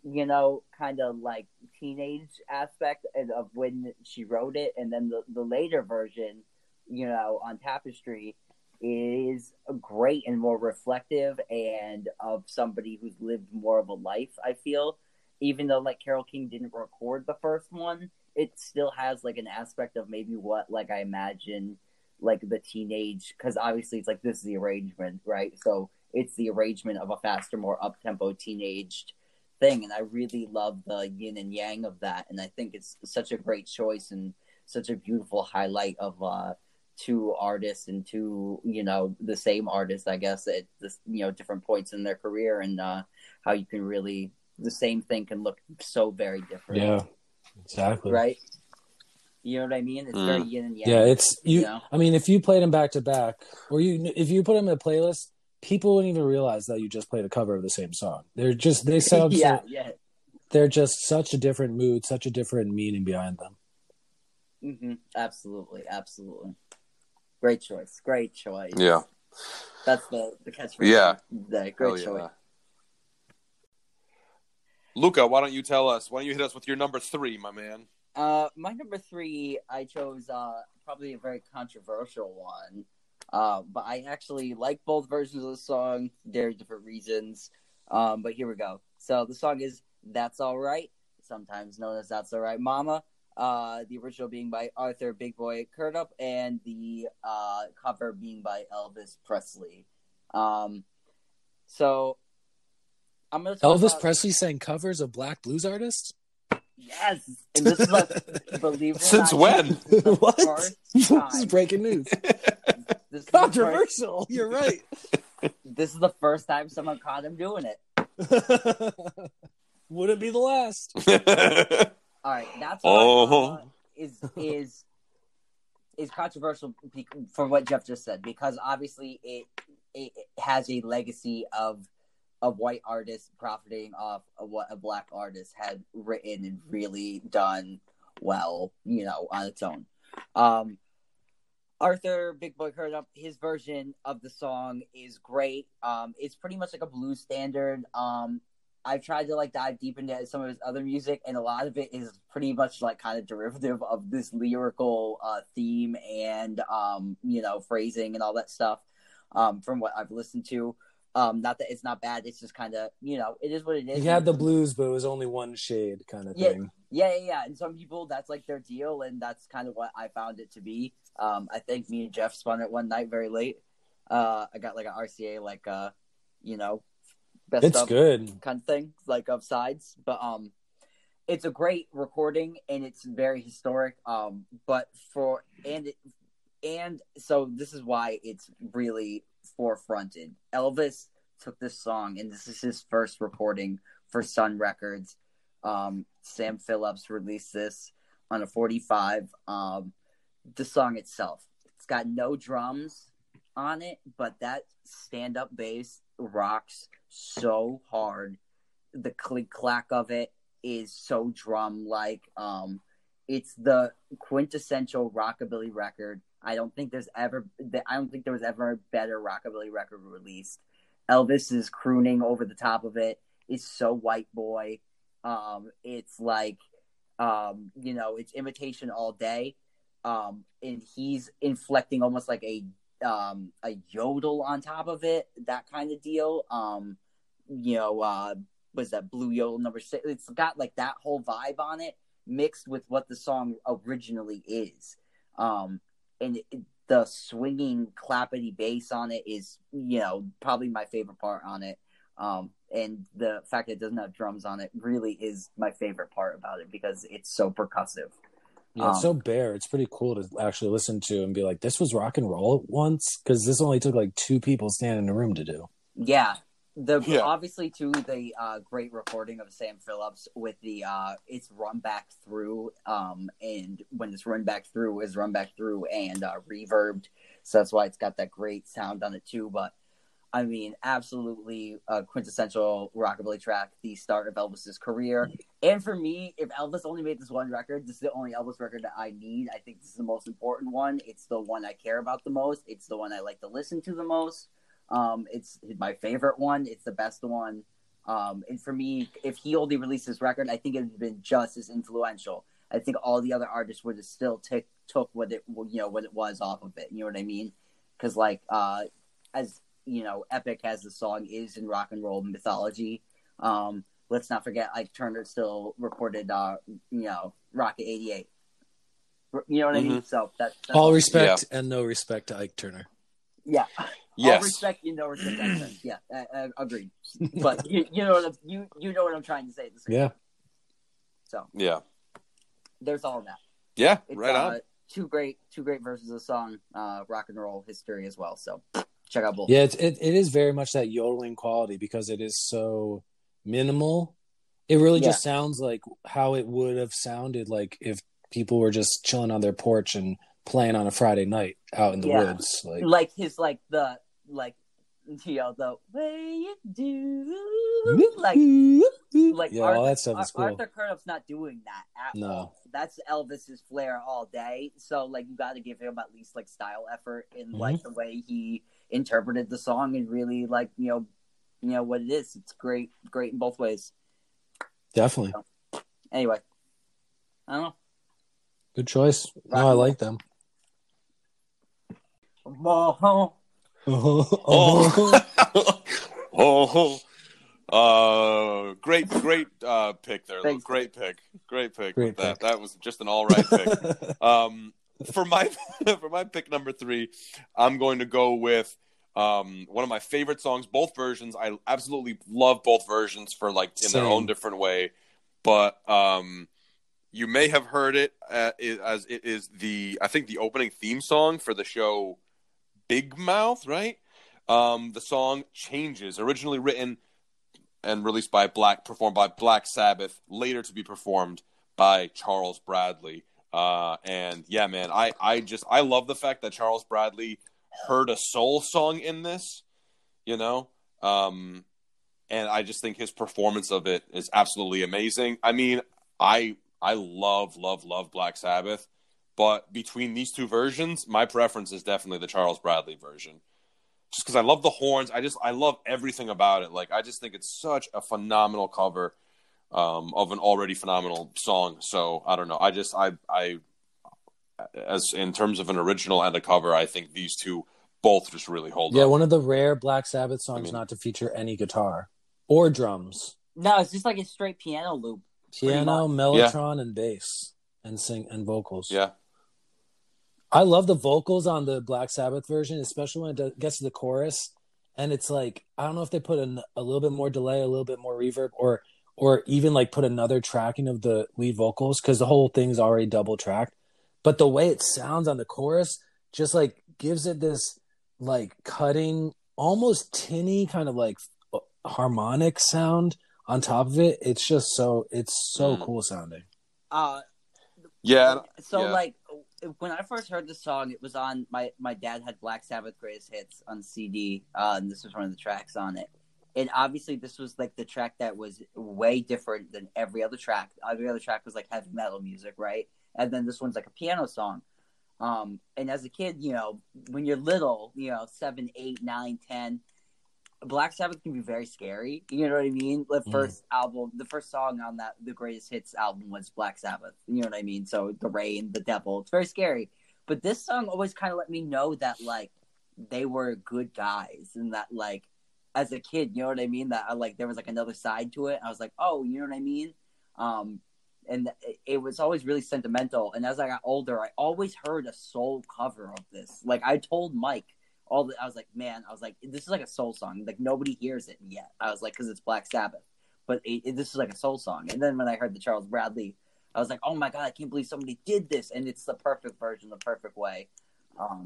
you know, kind of like teenage aspect of when she wrote it, and then the the later version, you know, on Tapestry is great and more reflective and of somebody who's lived more of a life. I feel, even though like Carole King didn't record the first one, it still has like an aspect of maybe what like I imagine like the teenage because obviously it's like this is the arrangement, right? So it's the arrangement of a faster, more up tempo teenaged thing, and I really love the yin and yang of that. And I think it's such a great choice and such a beautiful highlight of uh, two artists and two, you know, the same artist, I guess, at this, you know, different points in their career, and uh, how you can really the same thing can look so very different. Yeah, exactly. Right. You know what I mean? It's mm. very yin and yang. Yeah, it's you. you know? I mean, if you played them back to back, or you if you put them in a playlist, people wouldn't even realize that you just played a cover of the same song. They're just they sound yeah, so, yeah. They're just such a different mood, such a different meaning behind them. Mm-hmm. Absolutely, absolutely. Great choice. Great choice. Yeah. That's the the catchphrase. Yeah. The great Hell yeah. choice. Luca, why don't you tell us? Why don't you hit us with your number three, my man? Uh, my number three, I chose uh probably a very controversial one. Uh, but I actually like both versions of the song. Very different reasons. Um, but here we go. So the song is "That's All Right," sometimes known as "That's All Right, Mama." Uh, the original being by Arthur Big Boy Crudup, and the uh, cover being by Elvis Presley. Um, so I'm gonna Elvis about- Presley sang covers of black blues artists. Yes, and this is like believe Since not, when? this is What? this is breaking news. This is, first, Controversial. You're right. this is the first time someone caught him doing it. Wouldn't be the last. All right, that's Oh. is is is controversial for what Jeff just said because obviously it it has a legacy of of white artists profiting off of what a black artist had written and really done well, you know, on its own. Um, Arthur Big Boy Crudup, his version of the song is great. Um, it's pretty much like a blues standard. Um, I've tried to like dive deep into some of his other music, and a lot of it is pretty much like kind of derivative of this lyrical uh, theme and um, you know phrasing and all that stuff. Um, from what I've listened to, um, not that it's not bad. It's just kind of you know it is what it is. He had the blues, but it was only one shade kind of Yeah. thing. Yeah, yeah, yeah. And some people, that's like their deal, and that's kind of what I found it to be. Um, I think me and Jeff spun it one night very late. Uh, I got like an RCA, like uh, you know, best It's of good. kind of thing, like of sides. But um, it's a great recording, and it's very historic. Um, but for and it, and so this is why it's really forefronted. Elvis took this song, and this is his first recording for Sun Records. Um, Sam Phillips released this on a 45. Um, the song itself, it's got no drums on it, but that stand up bass rocks so hard. The click clack of it is so drum like. Um, it's the quintessential rockabilly record. I don't think there's ever I don't think there was ever a better rockabilly record released. Elvis is crooning over the top of it. It's so white boy. Um, it's like, um, you know, it's imitation all day. Um, and he's inflecting almost like a um a yodel on top of it, that kind of deal. Um, you know, uh, was that blue yodel number six? It's got like that whole vibe on it, mixed with what the song originally is. Um, and it, the swinging clappity bass on it is, you know, probably my favorite part on it. Um, and the fact that it doesn't have drums on it really is my favorite part about it because it's so percussive. Yeah, it's Um, so bare. It's pretty cool to actually listen to and be like, this was rock and roll at once because this only took like two people standing in a room to do. Yeah. The Yeah. obviously too the uh, great recording of Sam Phillips with the uh, it's run back through um and when it's run back through is run back through and uh, reverbed so that's why it's got that great sound on it too but I mean absolutely a quintessential rockabilly track the start of Elvis's career and for me if Elvis only made this one record this is the only Elvis record that I need I think this is the most important one it's the one I care about the most it's the one I like to listen to the most um, it's my favorite one. It's the best one. Um, and for me, if he only released this record, I think it would have been just as influential. I think all the other artists would have still take took what it you know what it was off of it. You know what I mean? Because like uh, as you know, epic as the song is in rock and roll mythology. Um, let's not forget, like Turner still recorded, uh, you know, Rocket '88. You know what I mean? So that, that's All respect and no respect to Ike Turner. yeah. Yes. All respect, you know, respect. yeah, uh, uh, agreed. But you, you know what I'm, you you know what I'm trying to say. at Yeah. So Yeah. there's all of that. Yeah. It's, right uh, on. Two great, two great verses of the song, uh, rock and roll history as well. So check out both. Yeah, it's, it, it is very much that yodeling quality because it is so minimal. It really Yeah. just sounds like how it would have sounded like if people were just chilling on their porch and playing on a Friday night out in the Yeah. woods. Like, Like his like the like you know the way you do like like yeah, all that stuff is cool. Arthur Crudup's not doing that at No. all. that's Elvis's flair all day. So like you got to give him at least like style effort in like mm-hmm. the way he interpreted the song and really like you know you know what it is. It's great, great in both ways. Definitely. Anyway, I don't know. Good choice. No, I like them. Oh, oh, oh, uh, great, great uh, pick there. Thanks. Great pick. Great pick. Great that. pick. That was just an all right pick. um, for my for my pick number three, I'm going to go with um, one of my favorite songs. Both versions, I absolutely love both versions for like in their own different way. But um, you may have heard it uh, as it is the I think the opening theme song for the show Big Mouth, right? Um, the song changes, originally written and released by Black, performed by Black Sabbath, later to be performed by Charles Bradley. Uh, and yeah, man, I, I just I love the fact that Charles Bradley heard a soul song in this, you know, um, and I just think his performance of it is absolutely amazing. I mean, I I love love love Black Sabbath, but between these two versions, my preference is definitely the Charles Bradley version just because I love the horns. I just I love everything about it. Like I just think it's such a phenomenal cover um, of an already phenomenal song. So I don't know. I just I I as in terms of an original and a cover, I think these two both just really hold up. yeah, up. one of the rare Black Sabbath songs I mean- not to feature any guitar or drums. no, it's just like a straight piano loop. Piano, much. mellotron, and bass, and sing and vocals. yeah, I love the vocals on the Black Sabbath version, especially when it gets to the chorus, and it's like I don't know if they put an, a little bit more delay, a little bit more reverb, or or even like put another tracking of the lead vocals because the whole thing's already double tracked. But the way it sounds on the chorus just like gives it this like cutting, almost tinny kind of like harmonic sound on top of it. It's just so it's so Mm. cool sounding. Uh, yeah. So yeah. like when I first heard the song, it was on my my dad had Black Sabbath Greatest Hits on CD, uh, and this was one of the tracks on it. And obviously, this was like the track that was way different than every other track. Every other track was like heavy metal music, right? And then this one's like a piano song. Um, and as a kid, you know, when you're little, you know, seven, eight, nine, ten, Black Sabbath can be very scary. You know what I mean? The Mhm. first album, the first song on that, the greatest hits album was Black Sabbath. You know what I mean? So the rain, the devil, it's very scary. But this song always kind of let me know that like they were good guys and that like as a kid, you know what I mean? That I like there was like another side to it. I was like, oh, you know what I mean? Um, and it, was always really sentimental. And as I got older, I always heard a soul cover of this. Like I told Mike all the, I was like, man, I was like, this is like a soul song. Like nobody hears it yet. I was like, because it's Black Sabbath, but it, it- this is like a soul song. And then when I heard the Charles Bradley, I was like, oh my god, I can't believe somebody did this, and it's the perfect version, the perfect way. Um,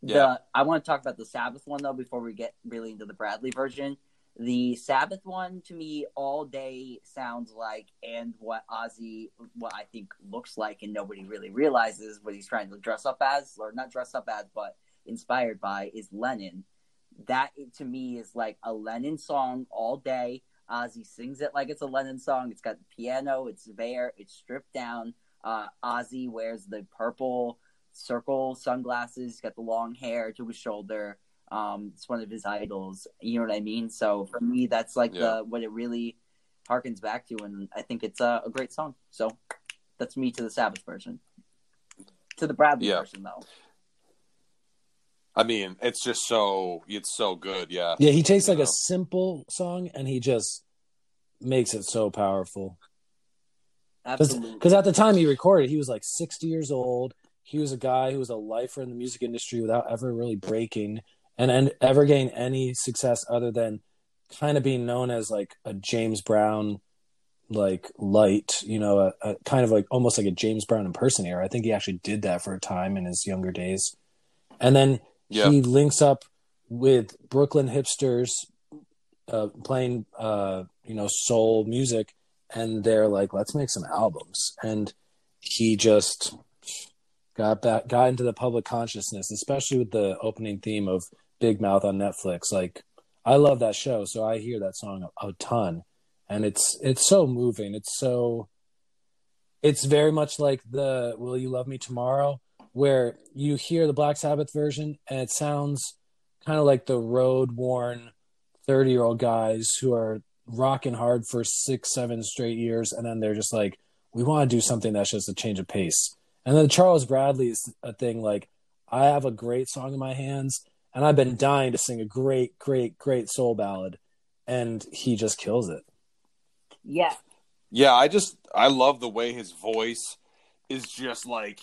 Yeah. the I want to talk about the Sabbath one though before we get really into the Bradley version. The Sabbath one to me all day sounds like, and what Ozzy, what I think looks like, and nobody really realizes what he's trying to dress up as, or not dress up as, but inspired by, is Lennon. That to me is like a Lennon song all day. Ozzy sings it like it's a Lennon song. It's got the piano. It's there. It's stripped down. Uh, Ozzy wears the purple circle sunglasses. He's got the long hair to his shoulder. Um, it's one of his idols. You know what I mean? So for me, that's like Yeah. the what it really harkens back to, and I think it's a, a great song. So that's me to the Sabbath version. To the Bradley Yeah. version, though. I mean, it's just so it's so good. Yeah. Yeah, he takes like You a simple song and he just makes it so powerful. Absolutely. Because at the time he recorded, he was like 60 years old. He was a guy who was a lifer in the music industry without ever really breaking and, and ever gain any success other than kind of being known as like a James Brown like light, you know, a, a kind of like almost like a James Brown impersonator. I think he actually did that for a time in his younger days. And then Yeah. he links up with Brooklyn hipsters uh, playing, uh, you know, soul music, and they're like, "Let's make some albums." And he just got back, got into the public consciousness, especially with the opening theme of Big Mouth on Netflix. Like, I love that show, so I hear that song a, a ton, and it's it's so moving. It's so it's very much like the "Will You Love Me Tomorrow," where you hear the Black Sabbath version and it sounds kind of like the road worn thirty year old guys who are rocking hard for six, seven straight years, and then they're just like, "We want to do something that's just a change of pace." And then Charles Bradley is a thing like, "I have a great song in my hands." And I've been dying to sing a great, great, great soul ballad, and he just kills it. Yeah, Yeah, I just I love the way his voice is just like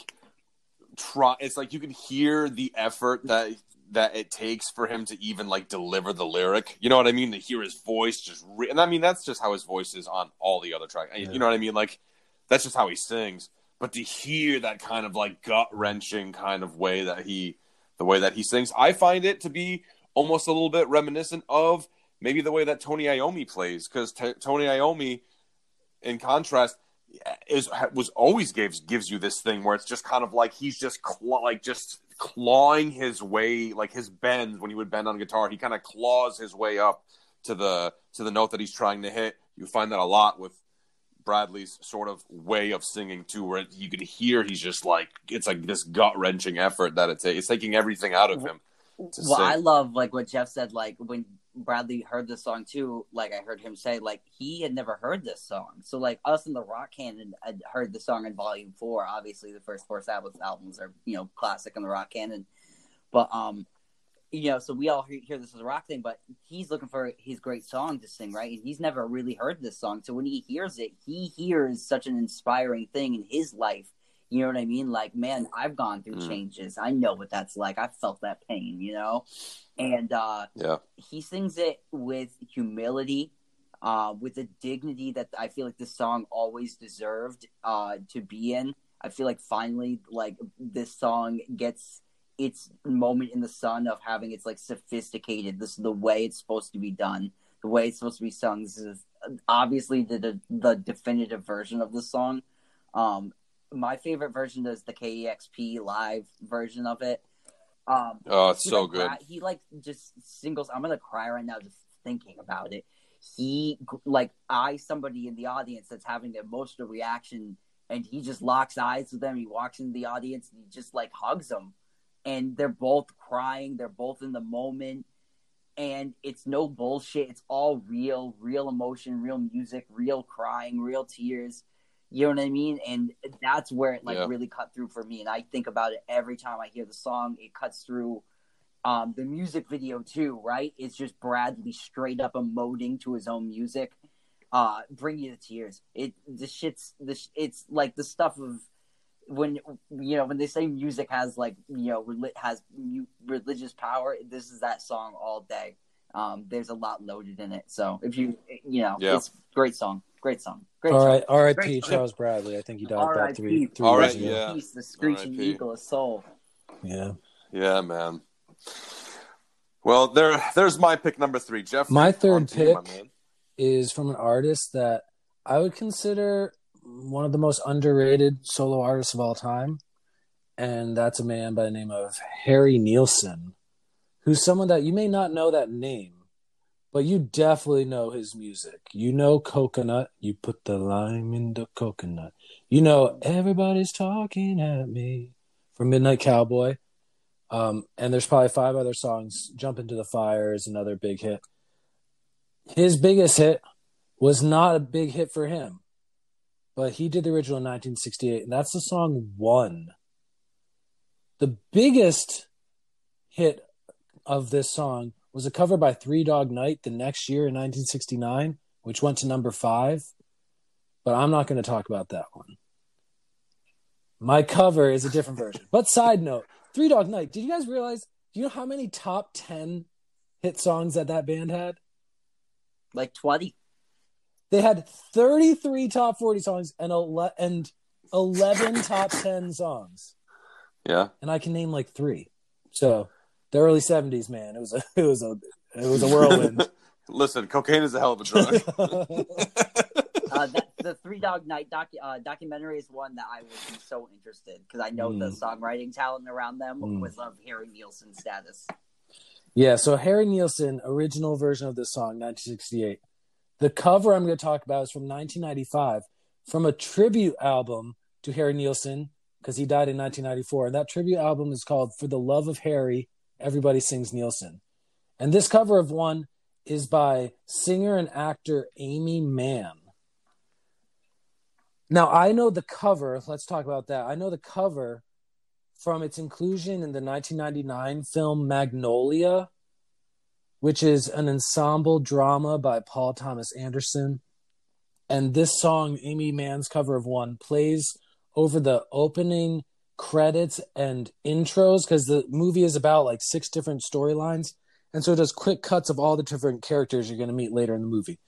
try. It's like you can hear the effort that that it takes for him to even like deliver the lyric. You know what I mean? To hear his voice just, re- and I mean that's just how his voice is on all the other tracks. Yeah. You know what I mean? Like that's just how he sings. But to hear that kind of like gut wrenching kind of way that he, the way that he sings, I find it to be almost a little bit reminiscent of maybe the way that Tony Iommi plays because t- Tony Iommi, in contrast, is was always gives gives you this thing where it's just kind of like he's just claw, like just clawing his way like his bends. When he would bend on guitar he kind of claws his way up to the to the note that he's trying to hit. You find that a lot with Bradley's sort of way of singing too where you can hear he's just like it's like this gut wrenching effort that it's it's taking everything out of him well, I love like what Jeff said. Like when Bradley heard this song too, like I heard him say, like he had never heard this song. So like us in the rock canon had heard the song in Volume Four. Obviously, the first four Sabbath albums are you know classic in the rock canon, but um, you know, so we all hear, hear this as a rock thing. But he's looking for his great song to sing, right? And he's never really heard this song. So when he hears it, he hears such an inspiring thing in his life. You know what I mean? Like, man, I've gone through Mm. changes. I know what that's like. I felt that pain, you know? And uh yeah he sings it with humility, uh, with a dignity that I feel like this song always deserved uh, to be in. I feel like finally, like this song gets its moment in the sun of having its like sophisticated. This is the way it's supposed to be done. The way it's supposed to be sung. This is obviously the the, the definitive version of the song. Um, my favorite version is the KEXP live version of it. Um, oh it's so like, good he like just singles. I'm gonna cry right now just thinking about it. He like I somebody in the audience that's having an emotional reaction, and he just locks eyes with them. He walks into the audience and he just like hugs them, and they're both crying. They're both in the moment, and it's no bullshit. It's all real, real emotion, real music, real crying, real tears. You know what I mean? And that's where it like Yeah. really cut through for me. And I think about it every time I hear the song. It cuts through um, the music video too, right? It's just Bradley straight up emoting to his own music, uh, bring you to tears. It the shit's this. It's like the stuff of when you know when they say music has like you know has religious power. This is that song all day. Um, there's a lot loaded in it. So if you you know, Yeah. it's great song, great song, great. All song. R.I.P. Great. Charles Bradley. I think he died about R.I.P. three three All years right, ago. yeah. Peace, the screeching R.I.P. eagle of soul. Yeah. yeah man well there there's my pick number three Jeff My third on you, my pick- man. is from an artist that I would consider one of the most underrated solo artists of all time. And that's a man by the name of Harry Nilsson, who's someone that you may not know that name, but you definitely know his music. You know Coconut, you put the lime in the coconut. You know Everybody's Talking at Me from Midnight Cowboy. Um, and there's probably five other songs. Jump into the Fire is another big hit. His biggest hit was not a big hit for him, but he did the original in 1968, and that's the song One. The biggest hit of this song was a cover by Three Dog Night the next year in 1969, which went to number five, but I'm not going to talk about that one. My cover is a different version. But side note, Three Dog Night, did you guys realize? Do you know how many top 10 hit songs that that band had? Like twenty. They had 33 top 40 songs and ele- and 11 top 10 songs. yeah And I can name like 3. So, the early 70s, man, it was a it was a it was a whirlwind. listen cocaine is a hell of a drug uh, that, the Three Dog Night docu- uh, documentary is one that I would be so interested because I know the Mm. songwriting talent around them Mm. was of Harry Nilsson status. yeah, so Harry Nilsson original version of this song 1968. The cover I'm going to talk about is from 1995 from a tribute album to Harry Nilsson because he died in 1994. And that tribute album is called For the Love of Harry, Everybody Sings Nilsson. And this cover of one is by singer and actor Aimee Mann. Now, I know the cover. Let's talk about that. I know the cover from its inclusion in the 1999 film Magnolia, which is an ensemble drama by Paul Thomas Anderson. And this song, Aimee Mann's cover of one, plays over the opening credits and intros because the movie is about like six different storylines. And so it does quick cuts of all the different characters you're going to meet later in the movie.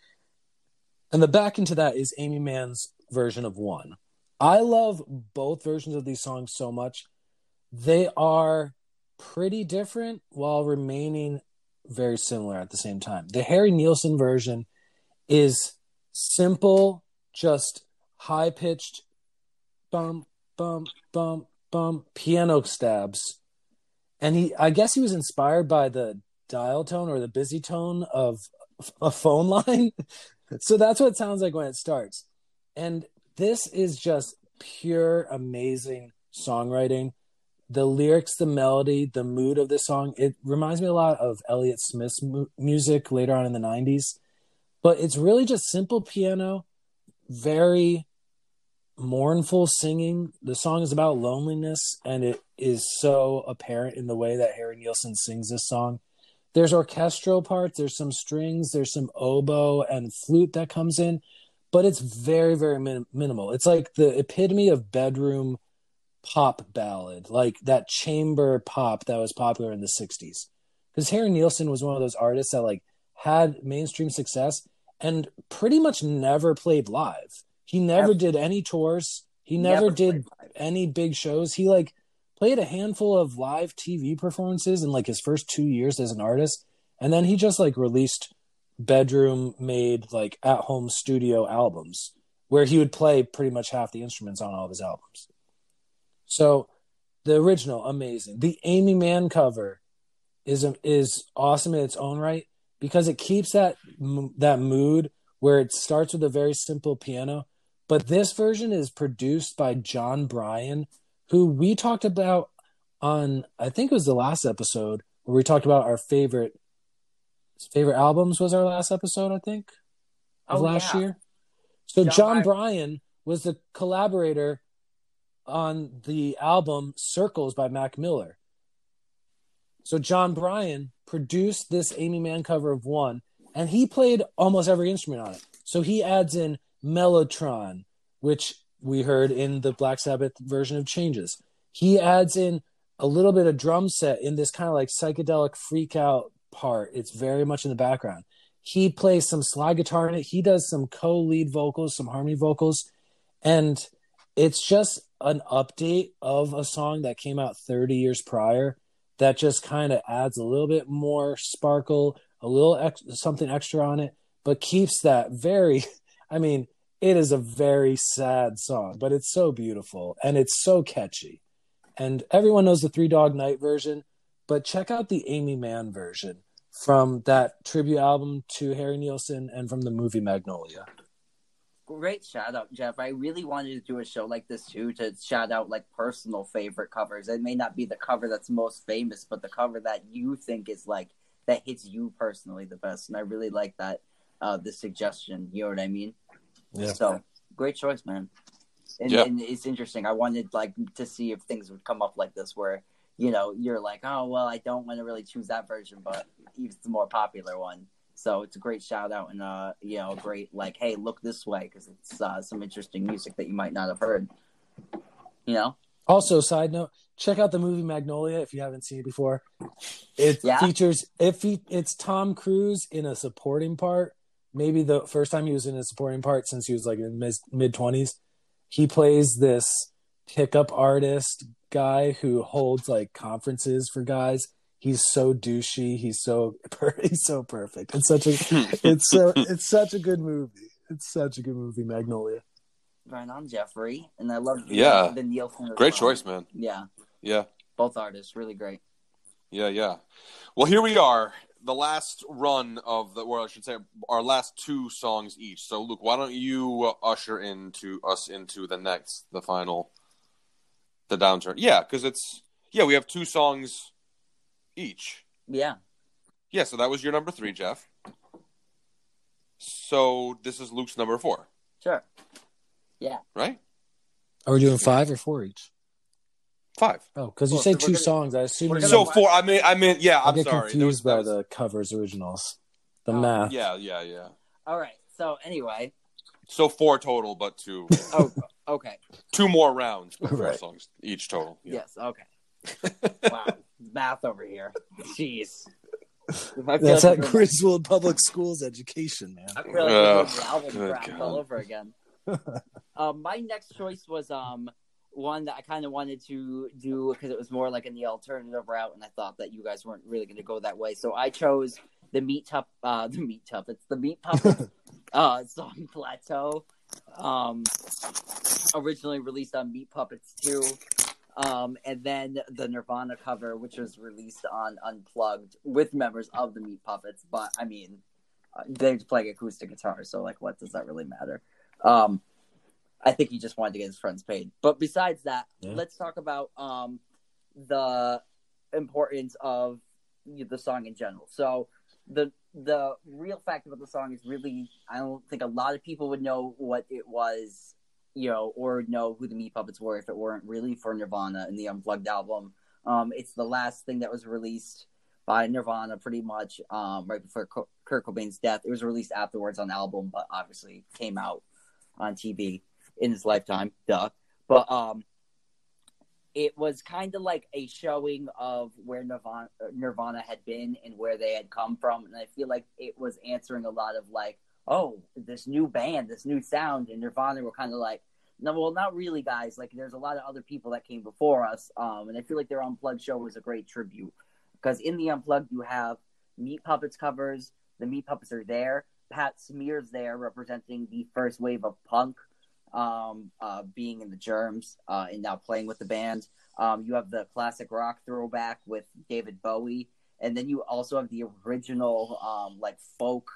And the back into that is Aimee Mann's version of one. I love both versions of these songs so much. They are pretty different while remaining very similar at the same time. The Harry Nilsson version is simple, just high pitched bum, bum, bum, bum, piano stabs. And he, I guess he was inspired by the dial tone or the busy tone of a phone line. so that's what it sounds like when it starts. And this is just pure amazing songwriting. The lyrics, the melody, the mood of the song, it reminds me a lot of Elliott Smith's mu- music later on in the 90s. But it's really just simple piano, very mournful singing. The song is about loneliness, and it is so apparent in the way that Harry Nilsson sings this song. There's orchestral parts, there's some strings, there's some oboe and flute that comes in, but it's very, very min- minimal. It's like the epitome of bedroom pop ballad, like that chamber pop that was popular in the 60s. Because Harry Nilsson was one of those artists that like had mainstream success and pretty much never played live. He never did any tours. He never, never did any big shows. He like played a handful of live TV performances in like his first 2 years as an artist and then he just like released bedroom made like at home studio albums where he would play pretty much half the instruments on all of his albums. So the original amazing. The Aimee Mann cover is is awesome in its own right because it keeps that that mood where it starts with a very simple piano but this version is produced by Jon Brion, who we talked about on I think it was the last episode where we talked about our favorite favorite albums was our last episode, I think, of oh, last yeah. year. So John, Jon Brion was the collaborator on the album Circles by Mac Miller. So Jon Brion produced this Aimee Mann cover of one, and he played almost every instrument on it. So he adds in Mellotron, which we heard in the Black Sabbath version of Changes. He adds in a little bit of drum set in this kind of like psychedelic freak out part. It's very much in the background. He plays some slide guitar in it. He does some co-lead vocals, some harmony vocals, and it's just an update of a song that came out 30 years prior that just kind of adds a little bit more sparkle, a little ex- something extra on it, but keeps that very I mean, it is a very sad song, but it's so beautiful and it's so catchy. And everyone knows the Three Dog Night version, but check out the Aimee Mann version from that tribute album to Harry Nilsson and from the movie Magnolia. Great shout out, Jeff. I really wanted to do a show like this too to shout out like personal favorite covers. It may not be the cover that's most famous, but the cover that you think is like that hits you personally the best. And I really like that uh the suggestion. You know what I mean? Yeah. So great choice, man. And, yep. and it's interesting. I wanted like to see if things would come up like this, where you know you're like, oh well, I don't want to really choose that version, but it's the more popular one. So it's a great shout out and uh, you know, great like, hey, look this way because it's uh, some interesting music that you might not have heard. You know. Also, side note: check out the movie Magnolia if you haven't seen it before. It yeah? features it fe- it's Tom Cruise in a supporting part, maybe the first time he was in a supporting part since he was like in his mid twenties. He plays this pickup artist guy who holds like conferences for guys. He's so douchey. He's so he's so perfect. It's such a it's so it's such a good movie. It's such a good movie, Magnolia. Right on, Jeffrey, and I love yeah the Neil. Great choice, man. Yeah, yeah. Both artists, really great. Yeah, yeah. Well, here we are the last run of the, or I should say, our last two songs each. So, Luke, why don't you uh, usher into us into the next, the final, the downturn? Yeah, because it's yeah, we have two songs each. Yeah. Yeah, so that was your number three, Jeff. So this is Luke's number four, Sure. Yeah. right? Are we doing five or four each? Five. Oh, because you Well, said we're two gonna- songs. I assume you're So gonna- four. I mean, I mean, yeah. I I'm get sorry. confused There by was- the covers originals. The Oh, math. Yeah, yeah, yeah. All right. So anyway. So four total, but two, Oh. Okay. two more rounds, but four Right. songs each total. Yeah. Yes. Okay. Wow. Math over here. Jeez. If I feel That's like at we're- Griswold Public Schools education, man. I feel like Ugh, we're the album good crap God. all over again. um, my next choice was um one that I kind of wanted to do because it was more like in the alternative route, and I thought that you guys weren't really going to go that way. So I chose the meat tup, uh, the meat tuppets, the meat puppets, uh, song Plateau, um, originally released on Meat Puppets Two. Um, and then the Nirvana cover, which was released on Unplugged with members of the Meat Puppets. But I mean, uh, they're playing acoustic guitar, so like, what does that really matter? Um, I think he just wanted to get his friends paid. But besides that, Yeah. let's talk about um the importance of the song in general. So the the real fact about the song is really I don't think a lot of people would know what it was, you know, or know who the Meat Puppets were if it weren't really for Nirvana and the Unplugged album. Um, it's the last thing that was released by Nirvana, pretty much um, right before Kurt Cobain's death. It was released afterwards on album, but obviously came out on TV in his lifetime. Duh. But um, it was kind of like a showing of where Nirvana, Nirvana had been and where they had come from, and I feel like it was answering a lot of like, oh, this new band, this new sound, and Nirvana were kind of like, no, well, not really, guys. Like, there's a lot of other people that came before us, um, and I feel like their Unplugged show was a great tribute because in the Unplugged you have Meat Puppets covers. The Meat Puppets are there. Pat Smear's there representing the first wave of punk, um, uh, being in the Germs uh, and now playing with the band. Um, you have the classic rock throwback with David Bowie, and then you also have the original um, like folk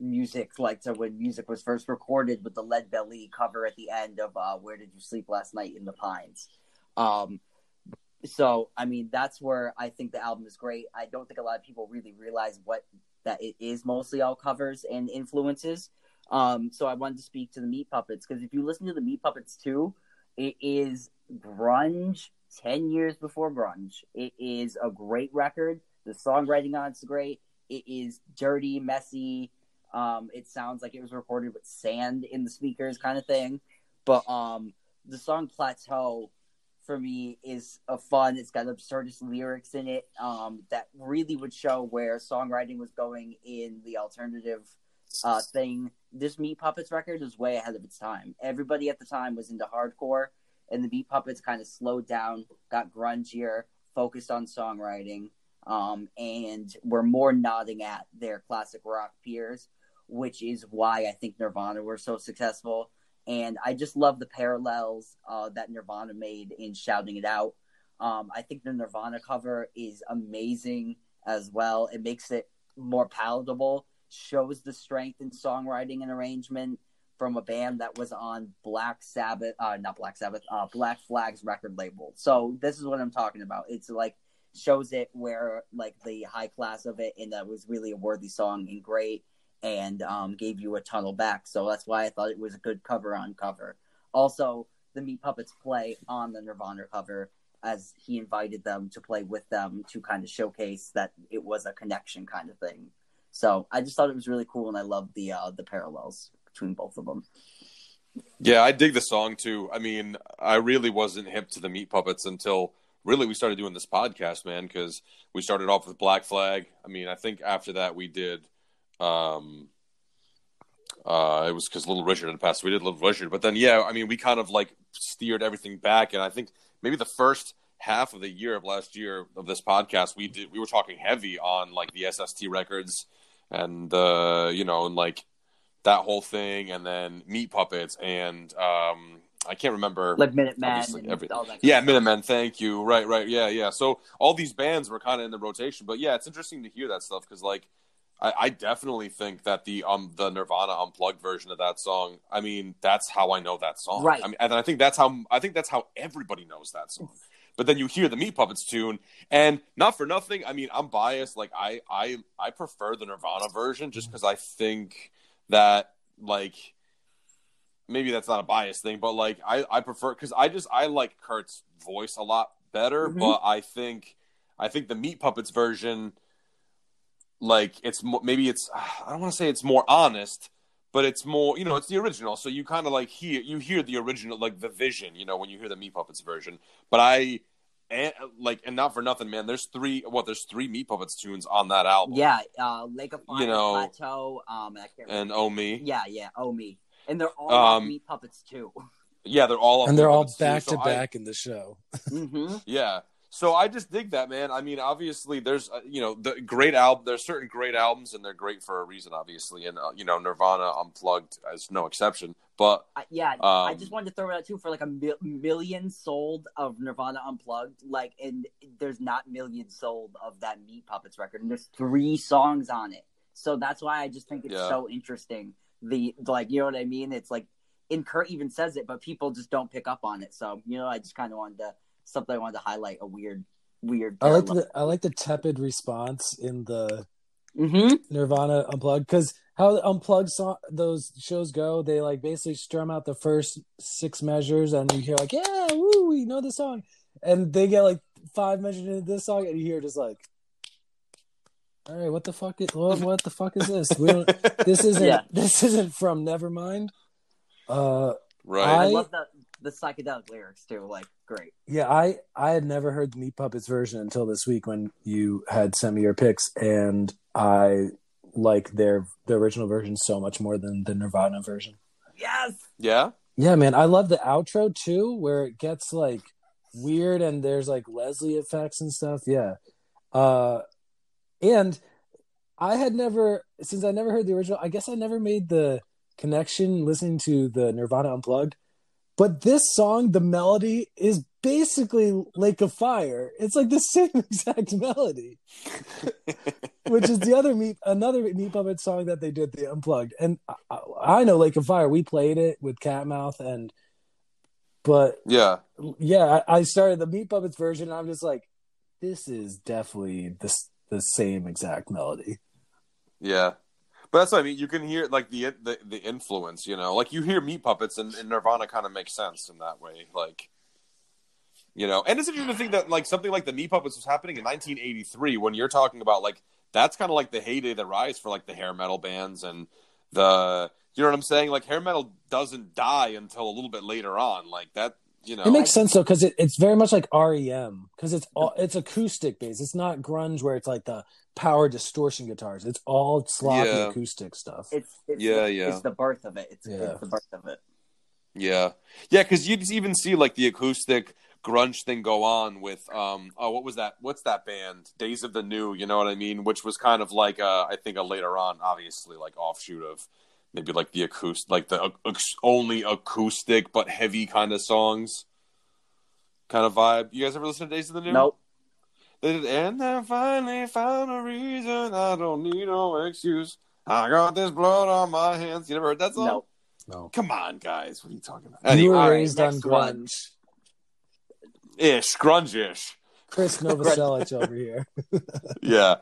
music, like to when music was first recorded with the Lead Belly cover at the end of uh, "Where Did You Sleep Last Night in the Pines." Um, so I mean that's where I think the album is great. I don't think a lot of people really realize what that it is mostly all covers and influences. Um, so I wanted to speak to the Meat Puppets because if you listen to the Meat Puppets too, it is grunge ten years before grunge. It is a great record. The songwriting on it's great. It is dirty, messy. Um, it sounds like it was recorded with sand in the speakers, kind of thing. But um, the song Plateau for me is a fun. It's got absurdist lyrics in it um, that really would show where songwriting was going in the alternative uh, thing. This Meat Puppets record is way ahead of its time. Everybody at the time was into hardcore, and the Meat Puppets kind of slowed down, got grungier, focused on songwriting, um, and were more nodding at their classic rock peers, which is why I think Nirvana were so successful and I just love the parallels uh, that Nirvana made in shouting it out. Um, I think the Nirvana cover is amazing as well. It makes it more palatable, shows the strength in songwriting and arrangement from a band that was on Black Sabbath, uh, not Black Sabbath, uh, Black Flag's record label. So this is what I'm talking about. It's like shows it where like the high class of it, and that was really a worthy song and great and um, gave you a tunnel back. So that's why I thought it was a good cover on cover. Also, the Meat Puppets play on the Nirvana cover as he invited them to play with them to kind of showcase that it was a connection kind of thing. So I just thought it was really cool, and I loved the uh, the parallels between both of them. Yeah, I dig the song too. I mean, I really wasn't hip to the Meat Puppets until really we started doing this podcast, man, because we started off with Black Flag. I mean, I think after that we did um uh it was because little richard had passed we did little richard but then yeah i mean we kind of like steered everything back and i think maybe the first half of the year of last year of this podcast we did we were talking heavy on like the sst records and uh you know and like that whole thing and then meat puppets and um I can't remember. like Minutemen every-. Yeah, Minutemen. Thank you. Right, right. Yeah, yeah. So all these bands were kind of in the rotation, but yeah, it's interesting to hear that stuff because, like, I, I definitely think that the um the Nirvana unplugged version of that song. I mean, that's how I know that song. Right. I mean, and I think that's how I think that's how everybody knows that song. But then you hear the Meat Puppets tune, and not for nothing. I mean, I'm biased. Like, I I I prefer the Nirvana version just because I think that like maybe that's not a bias thing, but like I, I prefer because I just I like Kurt's voice a lot better, Mhm. but I think I think the Meat Puppets version, like it's mo- maybe it's I don't want to say it's more honest, but it's more you know it's the original, so you kind of like hear you hear the original like the vision, you know, when you hear the Meat Puppets version. But I and like and not for nothing, man. There's three what there's three Meat Puppets tunes on that album. Yeah, uh, Lake of Fire, You know, Plateau, um, and I can't remember. and Oh Me. Yeah, yeah, oh me, and they're all Um, meat puppets too. Yeah, they're all and they're all Puppets too, back so to I- back in the show. hmm Yeah. So I just dig that, man. I mean, obviously, there's uh, you know the great album. There's certain great albums, and they're great for a reason, obviously. And uh, you know, Nirvana Unplugged is no exception. But I, yeah, I Um, just wanted to throw it out too for like a mil- million sold of Nirvana Unplugged, like, and there's not millions sold of that Meat Puppets record, and there's three songs on it. So that's why I just think it's Yeah. so interesting. The like, you know what I mean? It's like, and Kurt even says it, but people just don't pick up on it. So you know, I just kind of wanted to something I wanted to highlight a weird, weird. I like the I like the tepid response in the hmm Nirvana unplugged because how the unplugged song those shows go, they like basically strum out the first six measures, and you hear like, "Yeah, woo, we know the song," and they get like five measures into this song, and you hear just like, "All right, what the fuck is what, what the fuck is this? We don't. This isn't. Yeah. This isn't from Nevermind." Uh, right, I, I- love the the psychedelic lyrics too. Like, great. Yeah, I I had never heard the Meat Puppets version until this week when you had sent me your picks, and I like their the original version so much more than the Nirvana version. Yes. yeah, Yeah, man, I love the outro too, where it gets like weird and there's like Leslie effects and stuff. Yeah, uh, and I had never since I never heard the original. I guess I never made the connection listening to the Nirvana Unplugged. But this song, the melody is basically Lake of Fire. It's like the same exact melody, which is the other meat, another Meat Puppet song that they did the unplugged. And I, I know Lake of Fire. We played it with Catmouth, and but yeah, yeah, I, I started the Meat Puppets version. And I'm just like, this is definitely the the same exact melody. yeah. But that's what I mean. You can hear like the the, the influence, you know, like you hear Meat Puppets, and, and Nirvana kind of makes sense in that way, like. You know, and it's interesting to think that like something like the Meat Puppets was happening in 1983 when you're talking about like that's kind of like the heyday, the rise for like the hair metal bands and the you know what I'm saying? Like hair metal doesn't die until a little bit later on. Like that, you know. It makes sense though because it, it's very much like REM because it's all it's acoustic based. It's not grunge where it's like the power distortion guitars. It's all sloppy Yeah. acoustic stuff. It's, it's Yeah, the, yeah. It's the birth of it. It's, Yeah. it's the birth of it. Yeah, yeah, because you even see like the acoustic grunge thing go on with um oh what was that what's that band Days of the New you know what I mean which was kind of like uh I think a later on obviously like offshoot of maybe like the acoustic like the ac- only acoustic but heavy kind of songs kind of vibe you guys ever listen to Days of the New Nope. They did, and I finally found a reason I don't need no excuse I got this blood on my hands you never heard that song Nope. No, come on guys what are you talking about you anyway were raised on next one. grunge. ish grunge-ish Chris Novoselic over here. yeah.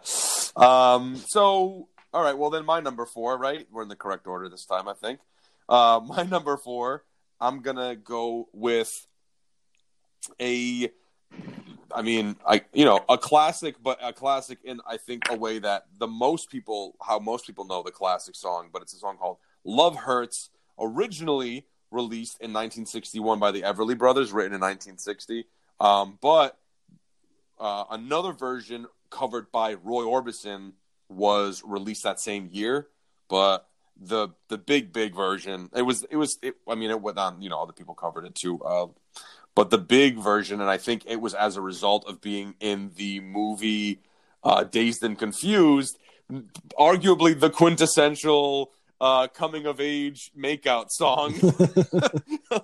Um, so, all right. Well, then my number four, right? We're in the correct order this time, I think. Uh, my number four, I'm gonna go with a. I mean, I you know a classic, but a classic in I think a way that the most people, how most people know the classic song, but it's a song called "Love Hurts," originally released in 1961 by the Everly Brothers, written in 1960. Um, but uh, another version covered by Roy Orbison was released that same year, but the the big big version it was it was it, I mean it went on you know other people covered it too, uh, but the big version and I think it was as a result of being in the movie uh, Dazed and Confused, arguably the quintessential uh, coming of age makeout song.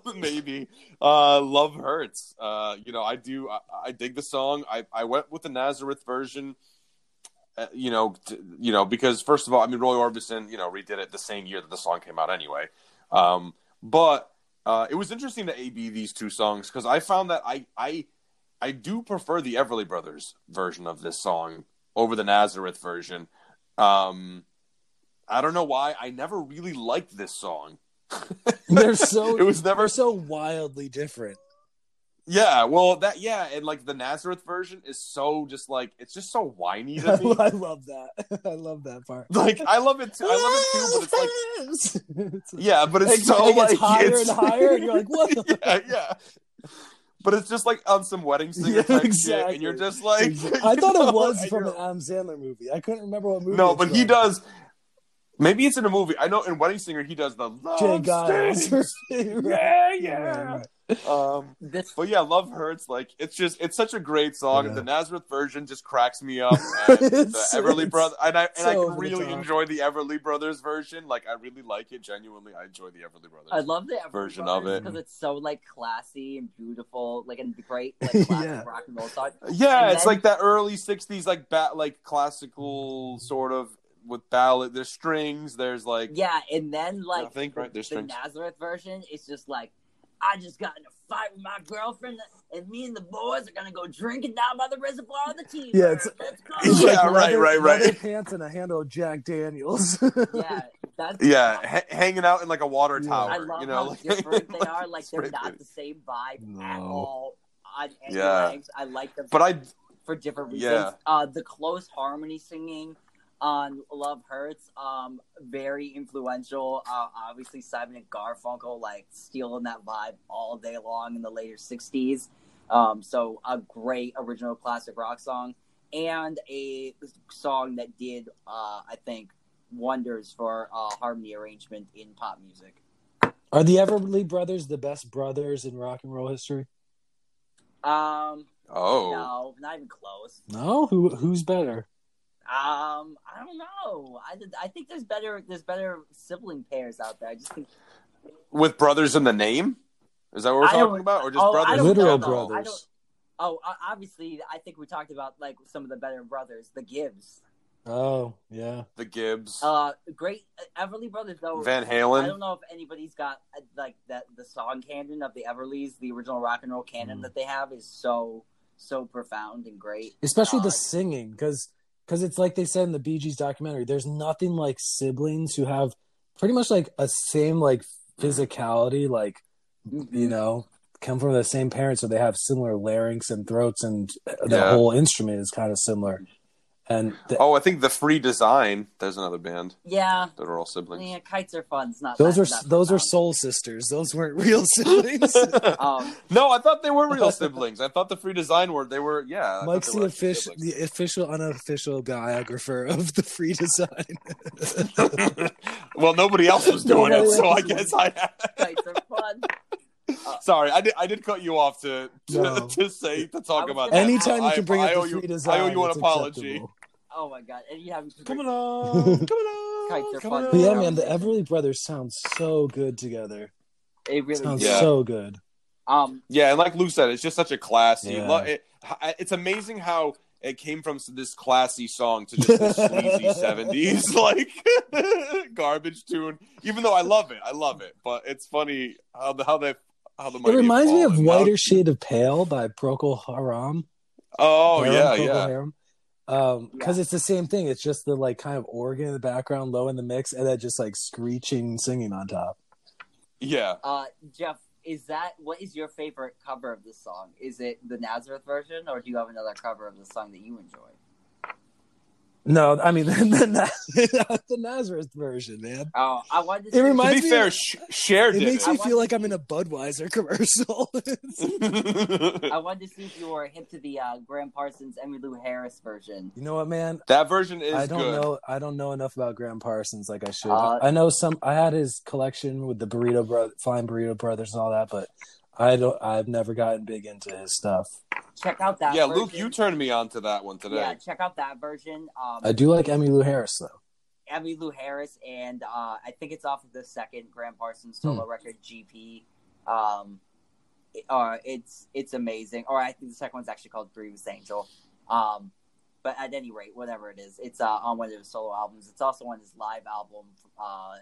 Maybe uh, "Love Hurts." Uh, you know, I do. I, I dig the song. I I went with the Nazareth version. Uh, you know, t- you know, because first of all, I mean, Roy Orbison, you know, redid it the same year that the song came out anyway. Um, but uh, it was interesting to AB these two songs because I found that I I I do prefer the Everly Brothers version of this song over the Nazareth version. Um, I don't know why. I never really liked this song. They're so it was never so wildly different. Yeah, well, that yeah, and like the Nazareth version is so just like it's just so whiny to me. I love that. I love that part. like I love it too. I love it too, but it's like it's like, yeah, but it's it, so it like higher it's, and higher, and you're like, what? The yeah, yeah. But it's just like on some wedding singer Yeah, type shit, and you're just like, I thought know, it was from an Adam Sandler movie. I couldn't remember what movie. No, it's but he does. Maybe it's in a movie. I know in Wedding Singer he does the love Jay stings. yeah, yeah. Um, This but yeah, Love Hurts. Like it's just it's such a great song. Yeah. The Nazareth version just cracks me up. And the Everly it's Brothers, and I and I so can really enjoy the Everly Brothers version. Like I really like it. Genuinely, I enjoy the Everly Brothers. I love the Everly Version of it. because it's so like classy and beautiful, like a great like classic Yeah. rock and roll song. yeah, and it's then- like that early '60s, like bat, like classical sort of with ballad. There's strings. There's like Yeah, and then like I think, right, there's the strings. Nazareth version is just like I just got in a fight with my girlfriend, and me and the boys are gonna go drinking down by the reservoir of the T. Yeah, it's- Let's go. It's Yeah, like right, leather- right, right. leather Pants and a handle of Jack Daniels. yeah, that's yeah, ha- hanging out in like a water Yeah. tower. I love you know, how like, different they are. Like they're not painted. the same vibe at all on any Yeah. legs. I like them, But I for different reasons. Yeah. Uh, the close harmony singing on "Love Hurts," um, very influential. Uh, obviously, Simon and Garfunkel like stealing that vibe all day long in the later '60s. Um, so a great original classic rock song and a song that did, uh, I think, wonders for uh, harmony arrangement in pop music. Are the Everly Brothers the best brothers in rock and roll history? Um, oh no, not even close. No, who who's better? Um, I don't know. I, I think there's better there's better sibling pairs out there. I just think with brothers in the name. Is that what we're I talking about, or just oh, brothers? Literal know, brothers. don't- oh, uh, obviously, I think we talked about like some of the better brothers, the Gibbs. Oh, yeah. The Gibbs, Uh, great uh, Everly brothers though. Van Halen. I don't know if anybody's got uh, like that. The song canon of the Everlys, the original rock and roll canon Mm. that they have, is so so profound and great. Especially Uh, the singing, because because it's like they said in the Bee Gees documentary. There's nothing like siblings who have pretty much like a same like physicality, like you know, come from the same parents, so they have similar larynx and throats, and uh, the Yeah. whole instrument is kind of similar. And the, Oh, I think the Free Design. There's another band Yeah, that are all siblings. yeah, kites are fun. It's not those that- are not those are soul sisters. Those weren't real siblings. Um, no, I thought they were real siblings. I thought the Free Design were. They were. Yeah. I Mike's the official, the official, unofficial biographer of the free design. well, nobody else was doing Nobody it, so I guess I. kites are fun. Sorry, I did. I did cut you off to to, No. to say to talk about that. Anytime you I- can bring I up owe the you, free design, I owe you an it's apology. acceptable. Oh my god! And you have Coming on, coming on, Kites are coming fun. But yeah, on. man, the Everly Brothers sound so good together. It really Sounds Yeah. so good. um Yeah, and like Lou said, it's just such a classy. Yeah. lo- It, it's amazing how it came from this classy song to just this sleazy seventies like garbage tune. Even though I love it, I love it, but it's funny how the how they how the It mighty have reminds me of fallen. Whiter Shade of Pale by Procol Harum. Oh Harum, yeah, Procol yeah. Harum. Um, because it's the same thing. It's just the like kind of organ in the background, low in the mix, and then just like screeching singing on top. Yeah. uh Jeff, is that what is your favorite cover of this song? Is it the Nazareth version, or do you have another cover of the song that you enjoy? No, I mean the, the, the Nazareth version, man. Oh, I wanted to. It see- To reminds be me fair, of- Sh- Cher It makes it. me I feel like I'm in a Budweiser commercial. I wanted to see if you were hip to the uh, Gram Parsons, Emmylou Harris version. you know what, man? that version is I don't good. know. I don't know enough about Gram Parsons like I should. Uh, I know some. I had his collection with the Burrito Bro- Flying Burrito Brothers and all that, but I don't. I've never gotten big into his stuff. Check out that. Yeah, version. Luke, you turned me on to that one today. Yeah, check out that version. Um, I do like Emmy Emmylou Harris though. Emmy Emmylou Harris, and uh, I think it's off of the second Gram Parsons solo record, GP. Um, it- uh, it's it's amazing. Or I think the second one's actually called Grievous Angel. Um, but at any rate, whatever it is, it's uh, on one of his solo albums. It's also on his live album, uh,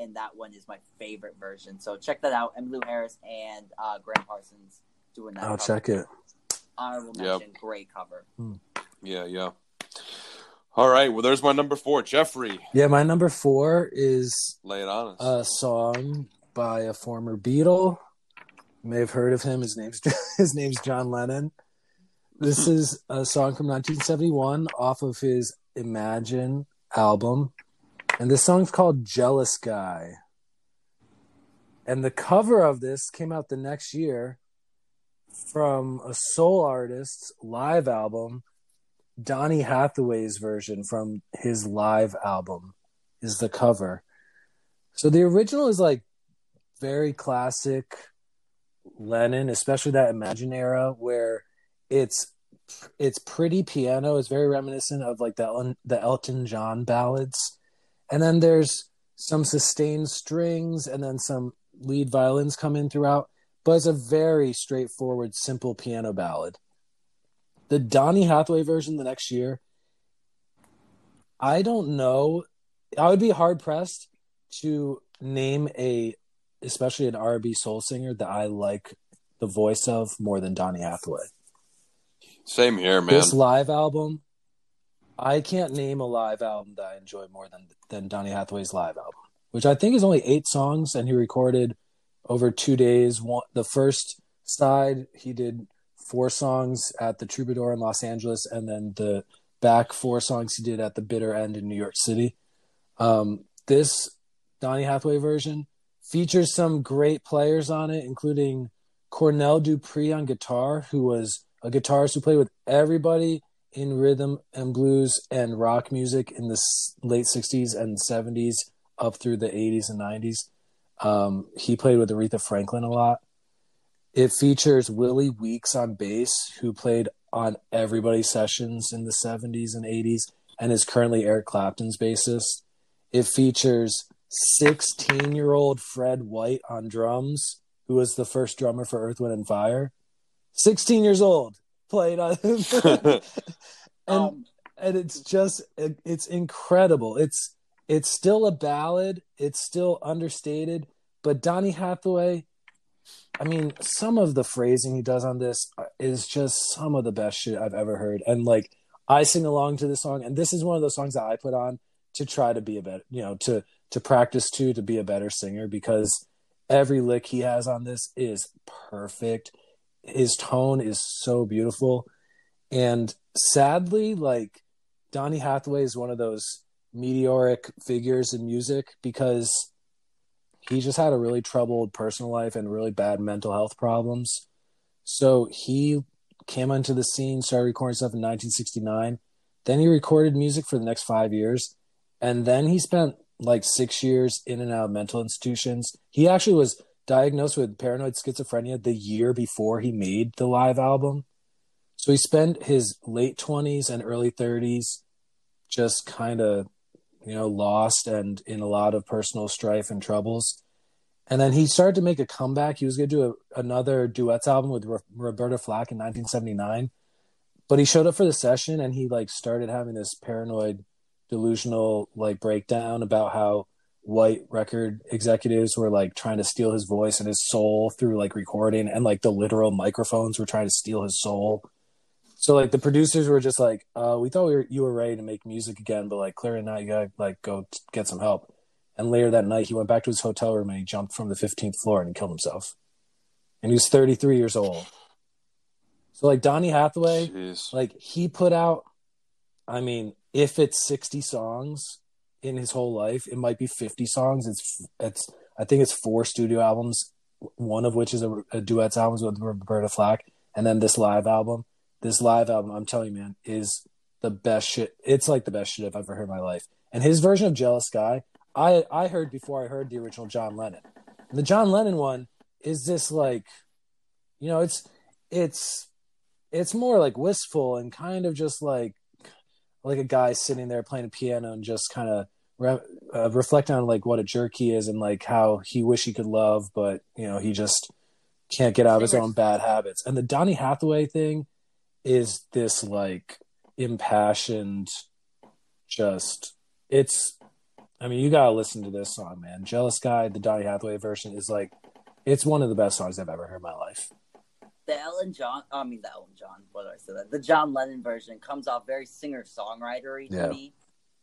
and that one is my favorite version. So check that out. Emmylou Harris and uh, Gram Parsons doing that. I'll cover. check it. Honorable Yep. great cover. Hmm. Yeah, yeah. All right. Well, there's my number four, Jeffrey. Yeah, my number four is Lay it on us. a song by a former Beatle. You may have heard of him. His name's his name's John Lennon. This is a song from 1971 off of his Imagine album, and this song's called "Jealous Guy." And the cover of this came out the next year from a soul artist's live album, Donny Hathaway's version from his live album is the cover. So the original is like very classic Lennon, especially that Imagine era where it's it's pretty piano. It's very reminiscent of like the the Elton John ballads, and then there's some sustained strings and then some lead violins come in throughout. But it's a very straightforward, simple piano ballad. The Donny Hathaway version the next year, I don't know. I would be hard pressed to name a, especially an R&B soul singer that I like the voice of more than Donny Hathaway. Same here, man. This live album, I can't name a live album that I enjoy more than than Donny Hathaway's live album, which I think is only eight songs, and he recorded over two days. One, the first side he did four songs at the Troubadour in Los Angeles, and then the back four songs he did at the Bitter End in New York City. Um, this Donny Hathaway version features some great players on it, including Cornell Dupree on guitar, who was a guitarist who played with everybody in rhythm and blues and rock music in the late 60s and 70s up through the 80s and 90s. Um, he played with Aretha Franklin a lot. It features Willie Weeks on bass, who played on everybody's sessions in the 70s and 80s and is currently Eric Clapton's bassist. It features 16 year old Fred White on drums, who was the first drummer for Earth, Wind, and Fire. 16 years old, played on and Um, and it's just it, it's incredible. It's it's still a ballad. It's still understated, but Donny Hathaway, I mean, some of the phrasing he does on this is just some of the best shit I've ever heard. And like I sing along to this song, and this is one of those songs that I put on to try to be a better, you know, to to practice to to be a better singer because every lick he has on this is perfect. His tone is so beautiful. And sadly, like Donny Hathaway is one of those meteoric figures in music because he just had a really troubled personal life and really bad mental health problems. So he came onto the scene, started recording stuff in 1969. Then he recorded music for the next five years. And then he spent like six years in and out of mental institutions. He actually was diagnosed with paranoid schizophrenia the year before he made the live album. So he spent his late 20s and early 30s just kind of, you know, lost and in a lot of personal strife and troubles. And then he started to make a comeback. He was going to do a, another duets album with Ro- Roberta Flack in 1979. But he showed up for the session and he like started having this paranoid delusional like breakdown about how white record executives were like trying to steal his voice and his soul through like recording and like the literal microphones were trying to steal his soul. So like the producers were just like, uh, we thought we were, you were ready to make music again, but like clearly not. You gotta like go t- get some help. And later that night, he went back to his hotel room and he jumped from the 15th floor and he killed himself. And he was 33 years old. So like Donny Hathaway, Jeez. like he put out, I mean, if it's 60 songs in his whole life, it might be 50 songs. It's it's I think it's four studio albums, one of which is a, a duets albums with Roberta Flack, and then this live album. This live album, I'm telling you, man, is the best shit. It's like the best shit I've ever heard in my life. And his version of Jealous Guy, I I heard before I heard the original John Lennon. And the John Lennon one is this like, you know, it's it's it's more like wistful and kind of just like like a guy sitting there playing a piano and just kind of re- uh, reflecting on like what a jerk he is and like how he wish he could love, but you know he just can't get out of his own bad habits. And the Donny Hathaway thing is this like impassioned, just it's. I mean, you gotta listen to this song, man. "Jealous Guy," the Donny Hathaway version is like, it's one of the best songs I've ever heard in my life. the Ellen John, I mean the Ellen John, what did I say that? The John Lennon version comes off very singer songwritery to Yeah. me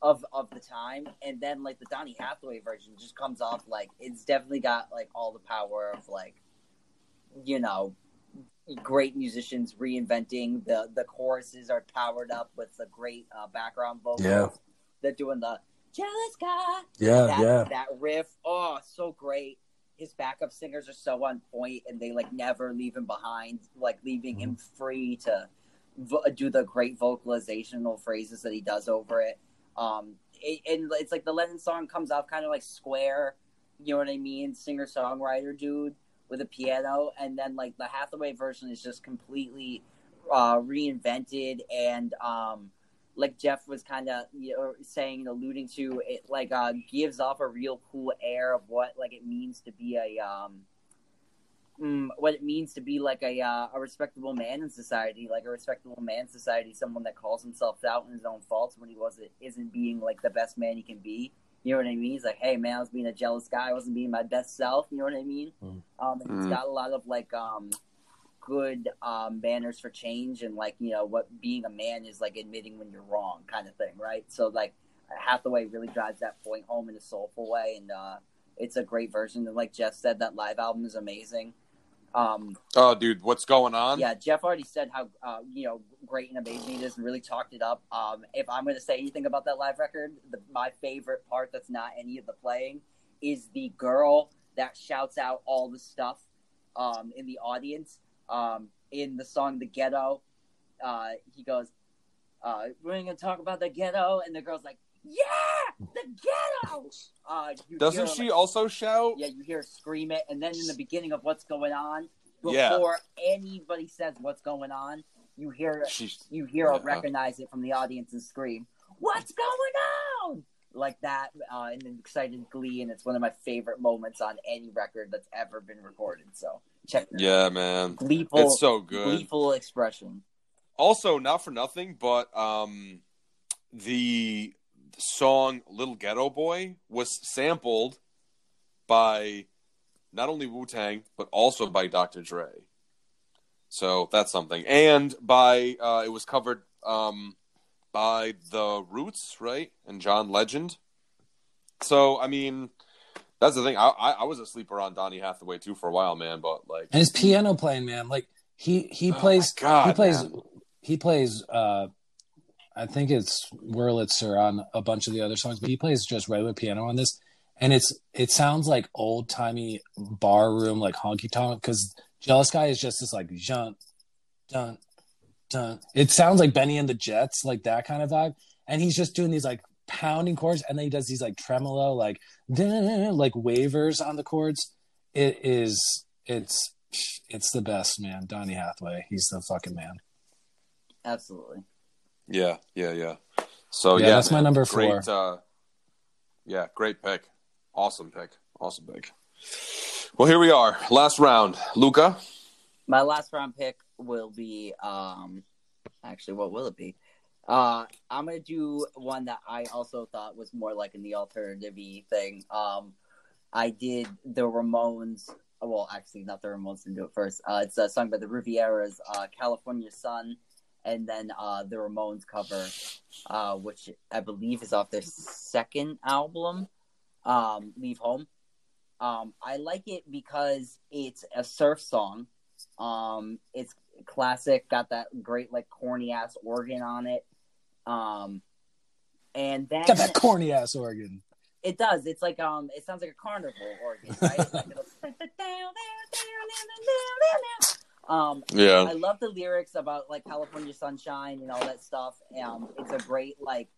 of of the time, and then like the Donny Hathaway version just comes off like it's definitely got like all the power of like, you know, great musicians reinventing the the choruses are powered up with the great uh, background vocals. Yeah. they're doing the jealous guy Yeah, that, yeah. that riff, oh, so great. His backup singers are so on point, and they like never leave him behind, like leaving him Mm-hmm. free to vo- do the great vocalizational phrases that he does over it. Um, it, and it's like the Lennon song comes off kind of like square, you know what I mean, singer songwriter dude with a piano, and then like the Hathaway version is just completely uh, reinvented and um, like Jeff was kind of you know, saying and alluding to, it like uh, gives off a real cool air of what like it means to be a um, mm, what it means to be like a uh, a respectable man in society, like a respectable man in society, someone that calls himself out in his own faults when he wasn't isn't being like the best man he can be. You know what I mean? He's like, hey man, I was being a jealous guy. I wasn't being my best self. You know what I mean? Mm. Um, and Mm. it's got a lot of like um, good um, manners for change and like you know what being a man is like admitting when you're wrong kind of thing, right? So like Hathaway really drives that point home in a soulful way, and uh, it's a great version. And like Jeff said, that live album is amazing. Um, Oh, dude, what's going on? yeah, Jeff already said how uh, you know great and amazing it is, and really talked it up. Um, if I'm going to say anything about that live record, the, my favorite part that's not any of the playing is the girl that shouts out all the stuff um, in the audience um, in the song "The Ghetto." Uh, he goes, uh, "We're going to talk about the ghetto," and the girl's like, "Yeah, the ghetto." Uh, you Doesn't hear, she like, also shout? yeah, you hear her scream it, and then in the beginning of what's going on, Yeah. before anybody says what's going on, you hear She's you hear her recognize it from the audience and scream, "What's going on?" Like that, uh, in an excited glee, and it's one of my favorite moments on any record that's ever been recorded. So check that. yeah, man. gleeful, It's so good. gleeful expression. Also, not for nothing, but um, the song "Little Ghetto Boy" was sampled by not only Wu Tang but also by Dr. Dre. So that's something, and by uh, it was covered um, by the Roots, right, and John Legend. So I mean, that's the thing. I, I, I was a sleeper on Donny Hathaway too for a while, man. But like, And his piano playing, man, like he he Oh plays God, he plays man. he plays uh I think it's Wurlitzer on a bunch of the other songs, but he plays just regular piano on this. And it's it sounds like old timey bar room like honky tonk because Jealous Guy is just this like dun dun dun. It sounds like Benny and the Jets, like that kind of vibe. And he's just doing these like pounding chords, and then he does these like tremolo, like like wavers on the chords. It is it's it's the best, man. Donny Hathaway, he's the fucking man. Absolutely. Yeah, yeah, yeah. So Yeah, yeah, that's my number Great, four. Uh, yeah, great pick. Awesome pick. Awesome pick. Well, here we are. Last round. Luca. My last round pick will be um actually what will it be? Uh I'm gonna do one that I also thought was more like in the alternative thing. Um I did the Ramones well actually not the Ramones didn't do it first. Uh it's a song by the Rivieras, uh California Sun, and then uh the Ramones cover, uh which I believe is off their second album, um, Leave Home. Um I like it because it's a surf song. Um, it's classic, got that great like corny ass organ on it. Um, and then Got that corny ass organ. it does. It's like um, it sounds like a carnival organ, right? Like it'll- um, Yeah. I love the lyrics about like California sunshine and all that stuff. Um, it's a great like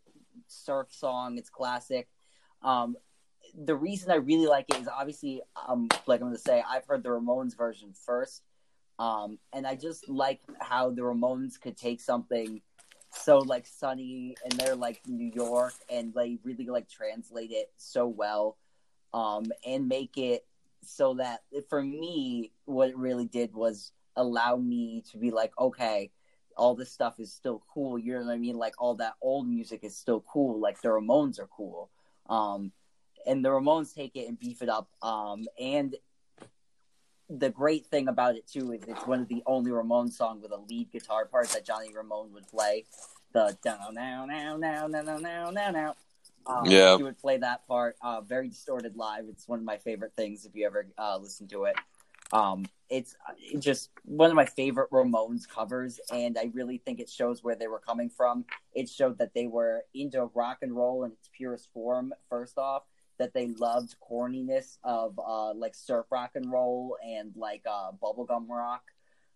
surf song. It's classic. Um, the reason I really like it is obviously, um, like I'm going to say, I've heard the Ramones version first, um, and I just like how the Ramones could take something so like sunny and they're like New York and they really like translate it so well um and make it so that for me what it really did was allow me to be like okay all this stuff is still cool you know what I mean like all that old music is still cool like the Ramones are cool um and the Ramones take it and beef it up um and the great thing about it too is it's one of the only Ramon song with a lead guitar part that Johnny Ramone would play. The now now now now now now now now now. Um, Yeah. he would play that part. Uh, very distorted live. It's one of my favorite things if you ever uh, listen to it. Um, it's uh, just one of my favorite Ramones covers, and I really think it shows where they were coming from. It showed that they were into rock and roll in its purest form. First off, that they loved corniness of uh, like surf rock and roll and like uh, bubblegum rock,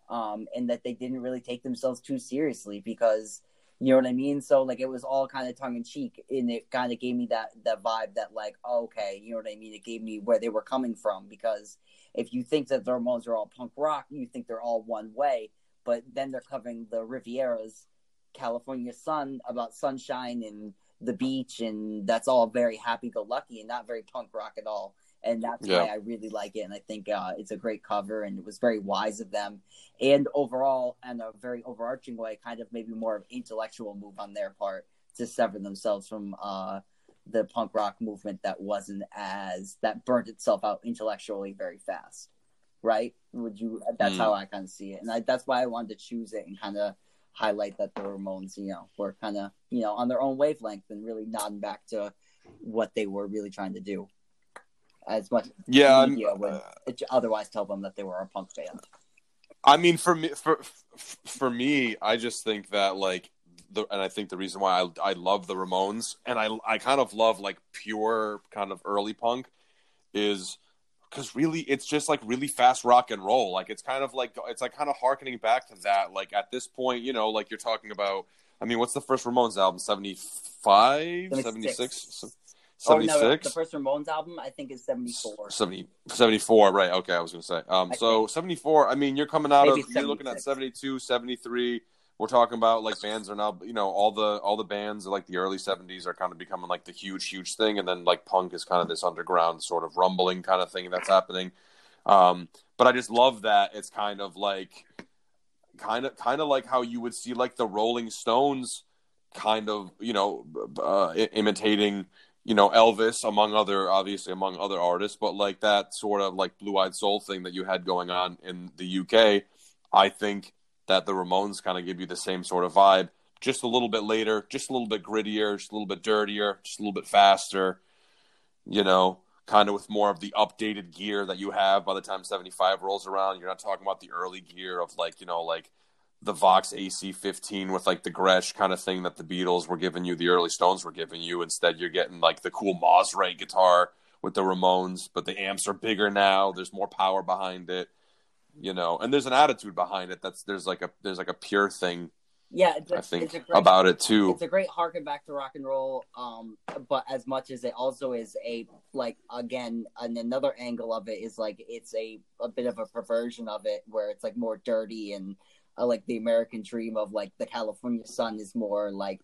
um, and that they didn't really take themselves too seriously because you know what I mean. So like it was all kind of tongue in cheek, and it kind of gave me that that vibe that like okay, you know what I mean. It gave me where they were coming from because if you think that the Ramones are all punk rock, you think they're all one way, but then they're covering the Riviera's California sun about sunshine and the beach, and that's all very happy go lucky and not very punk rock at all. And that's Yeah. why I really like it, and I think uh, it's a great cover, and it was very wise of them. And overall, in a very overarching way, kind of maybe more of intellectual move on their part to sever themselves from uh, the punk rock movement that wasn't as that burnt itself out intellectually very fast. Right? Would you? That's Mm. how I kind of see it, and I, that's why I wanted to choose it and kind of highlight that the Ramones, you know, were kind of you know on their own wavelength and really nodding back to what they were really trying to do. As much Yeah, I'm, media would uh, otherwise tell them that they were a punk band. I mean, for me, for for me, I just think that like the, and I think the reason why I I love the Ramones and I I kind of love like pure kind of early punk is because really it's just like really fast rock and roll. Like it's kind of like it's like kind of harkening back to that. Like at this point, you know, like you're talking about. I mean, what's the first Ramones album? 75? 76. 76? Oh no, the first Ramones album I think is seventy four. 70, 74, right. Okay, I was going to say. Um, I so think. 74, I mean, you're coming out Maybe of, you're looking at 76. 72, 73. We're talking about like bands are now, you know, all the all the bands like the early 70s are kind of becoming like the huge, huge thing. And then like punk is kind of this underground sort of rumbling kind of thing that's happening. Um, but I just love that it's kind of like, kind of, kind of like how you would see like the Rolling Stones kind of, you know, uh, imitating you know Elvis among other obviously among other artists but like that sort of like blue-eyed soul thing that you had going on in the UK I think that the Ramones kind of give you the same sort of vibe just a little bit later just a little bit grittier just a little bit dirtier just a little bit faster you know kind of with more of the updated gear that you have by the time 75 rolls around you're not talking about the early gear of like you know like the Vox AC15 with like the Gretsch kind of thing that the Beatles were giving you, the early Stones were giving you. Instead, you're getting like the cool Mosrite guitar with the Ramones, but the amps are bigger now. There's more power behind it, you know, and there's an attitude behind it. That's there's like a there's like a pure thing Yeah, it's a, I think it's a great, about it too. It's a great harken back to rock and roll, um, but as much as it also is a like again, and another angle of it is like it's a a bit of a perversion of it where it's like more dirty and uh, like the American dream of like the California sun is more like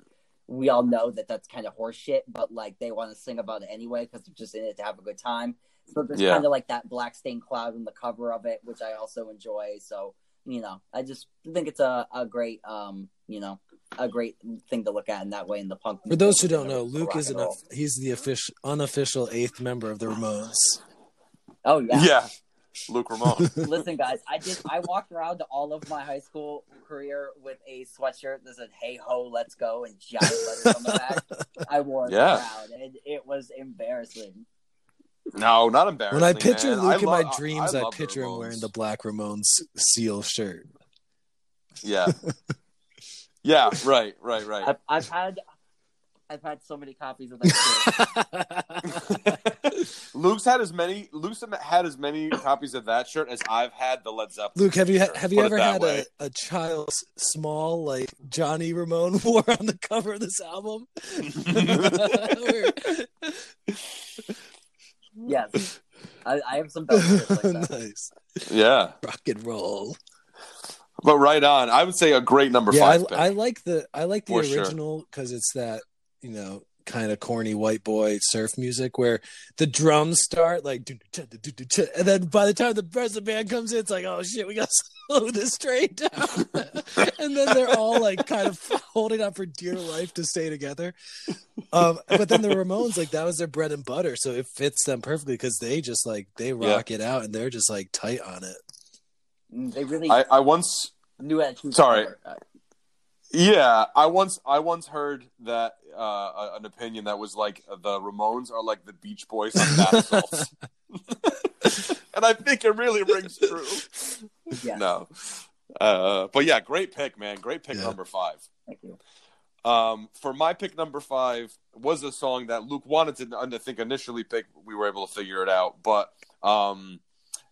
we all know that that's kind of horseshit, but like they want to sing about it anyway because they're just in it to have a good time. So there's Yeah. kind of like that black stained cloud on the cover of it, which I also enjoy. So you know, I just think it's a, a great um, you know, a great thing to look at in that way in the punk. For those who don't know, Luke is and an he's the official unofficial eighth member of the Ramones. Oh yeah. yeah. Luke Ramon. Listen, guys, I did. I walked around to all of my high school career with a sweatshirt that said "Hey ho, let's go" and giant letters on the back. I wore it Yeah. around, and it was embarrassing. no, not embarrassing. When I picture man. Luke I in lo- my dreams, I I, love the picture him wearing the Black Ramones seal shirt. Yeah. yeah, right, right, right. I've, I've had, I've had so many copies of that shirt. Luke's had as many. Luke's had as many copies of that shirt as I've had the Led Zeppelin. Luke, have you shirt, have you ever had way. a, a child small like Johnny Ramone wore on the cover of this album? Yes, I, I have some like that. nice Yeah. rock and roll. But right on. I would say a great number yeah, five I, pick. I like the I like the For original because it's that you know kind of corny white boy surf music where the drums start like and then by the time the rest of the band comes in, it's like oh shit, we got to slow this train down, and then they're all like kind of holding on for dear life to stay together. Um, but then the Ramones like that was their bread and butter, so it fits them perfectly because they just like they rock it out and they're just like tight on it. Mm, They really I, I once knew how Sorry. Uh, Yeah, I once I once heard that uh, an opinion that was like the Ramones are like the Beach Boys on bath salts, and I think it really rings true. Yeah. No, uh, but yeah, great pick, man. Great pick Yeah. number five. Thank you. Um, for my pick number five was a song that Luke wanted to, I think, initially pick. We were able to figure it out, but um,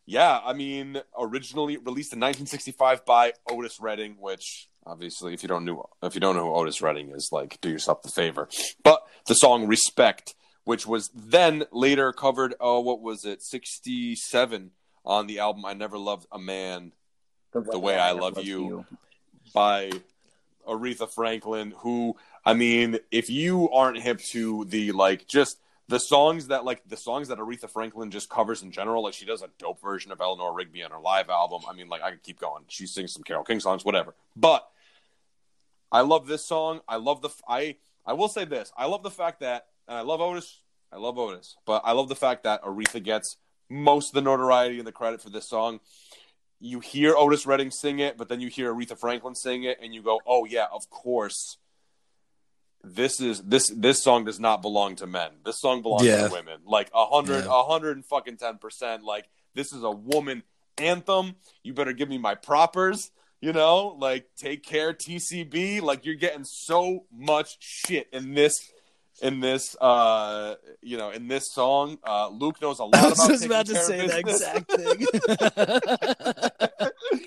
yeah, I mean, originally released in 1965 by Otis Redding, which obviously, if you don't know, if you don't know who Otis Redding is, like, do yourself the favor. But the song "Respect," which was then later covered, oh, what was it, 67 on the album "I Never Loved a Man." The Way I Love You. by Aretha Franklin, who I mean, if you aren't hip to the like just the songs that like the songs that Aretha Franklin just covers in general, like she does a dope version of Eleanor Rigby on her live album. I mean, like I could keep going. She sings some Carole King songs, whatever. But I love this song. I love the I I will say this. I love the fact that and I love Otis. I love Otis, but I love the fact that Aretha gets most of the notoriety and the credit for this song you hear Otis Redding sing it, but then you hear Aretha Franklin sing it, and you go, "Oh yeah, of course." This is this this song does not belong to men. This song belongs Yeah. to women. Like a hundred, a hundred and fucking ten percent. Like this is a woman anthem. You better give me my propers. You know, like take care, TCB. Like you're getting so much shit in this in this uh you know in this song uh luke knows a lot I was about just taking about to say business. exact thing.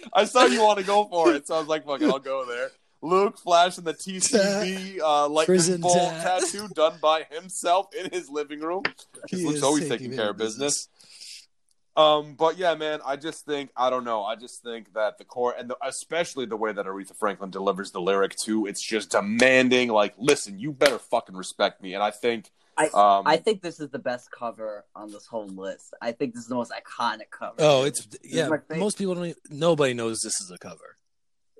I saw you want to go for it, so I was like, "Fuck it, I'll go there." Luke flashing the TCB uh, lightning bolt tattoo done by himself in his living room. He Luke's always taking care of business. Um, but yeah, man, I just think I don't know. I just think that the core and the, especially the way that Aretha Franklin delivers the lyric too, it's just demanding. Like, listen, you better fucking respect me. And I think, I um, I think this is the best cover on this whole list. I think this is the most iconic cover. Oh, it's yeah. Most people don't. Even, nobody knows this is a cover.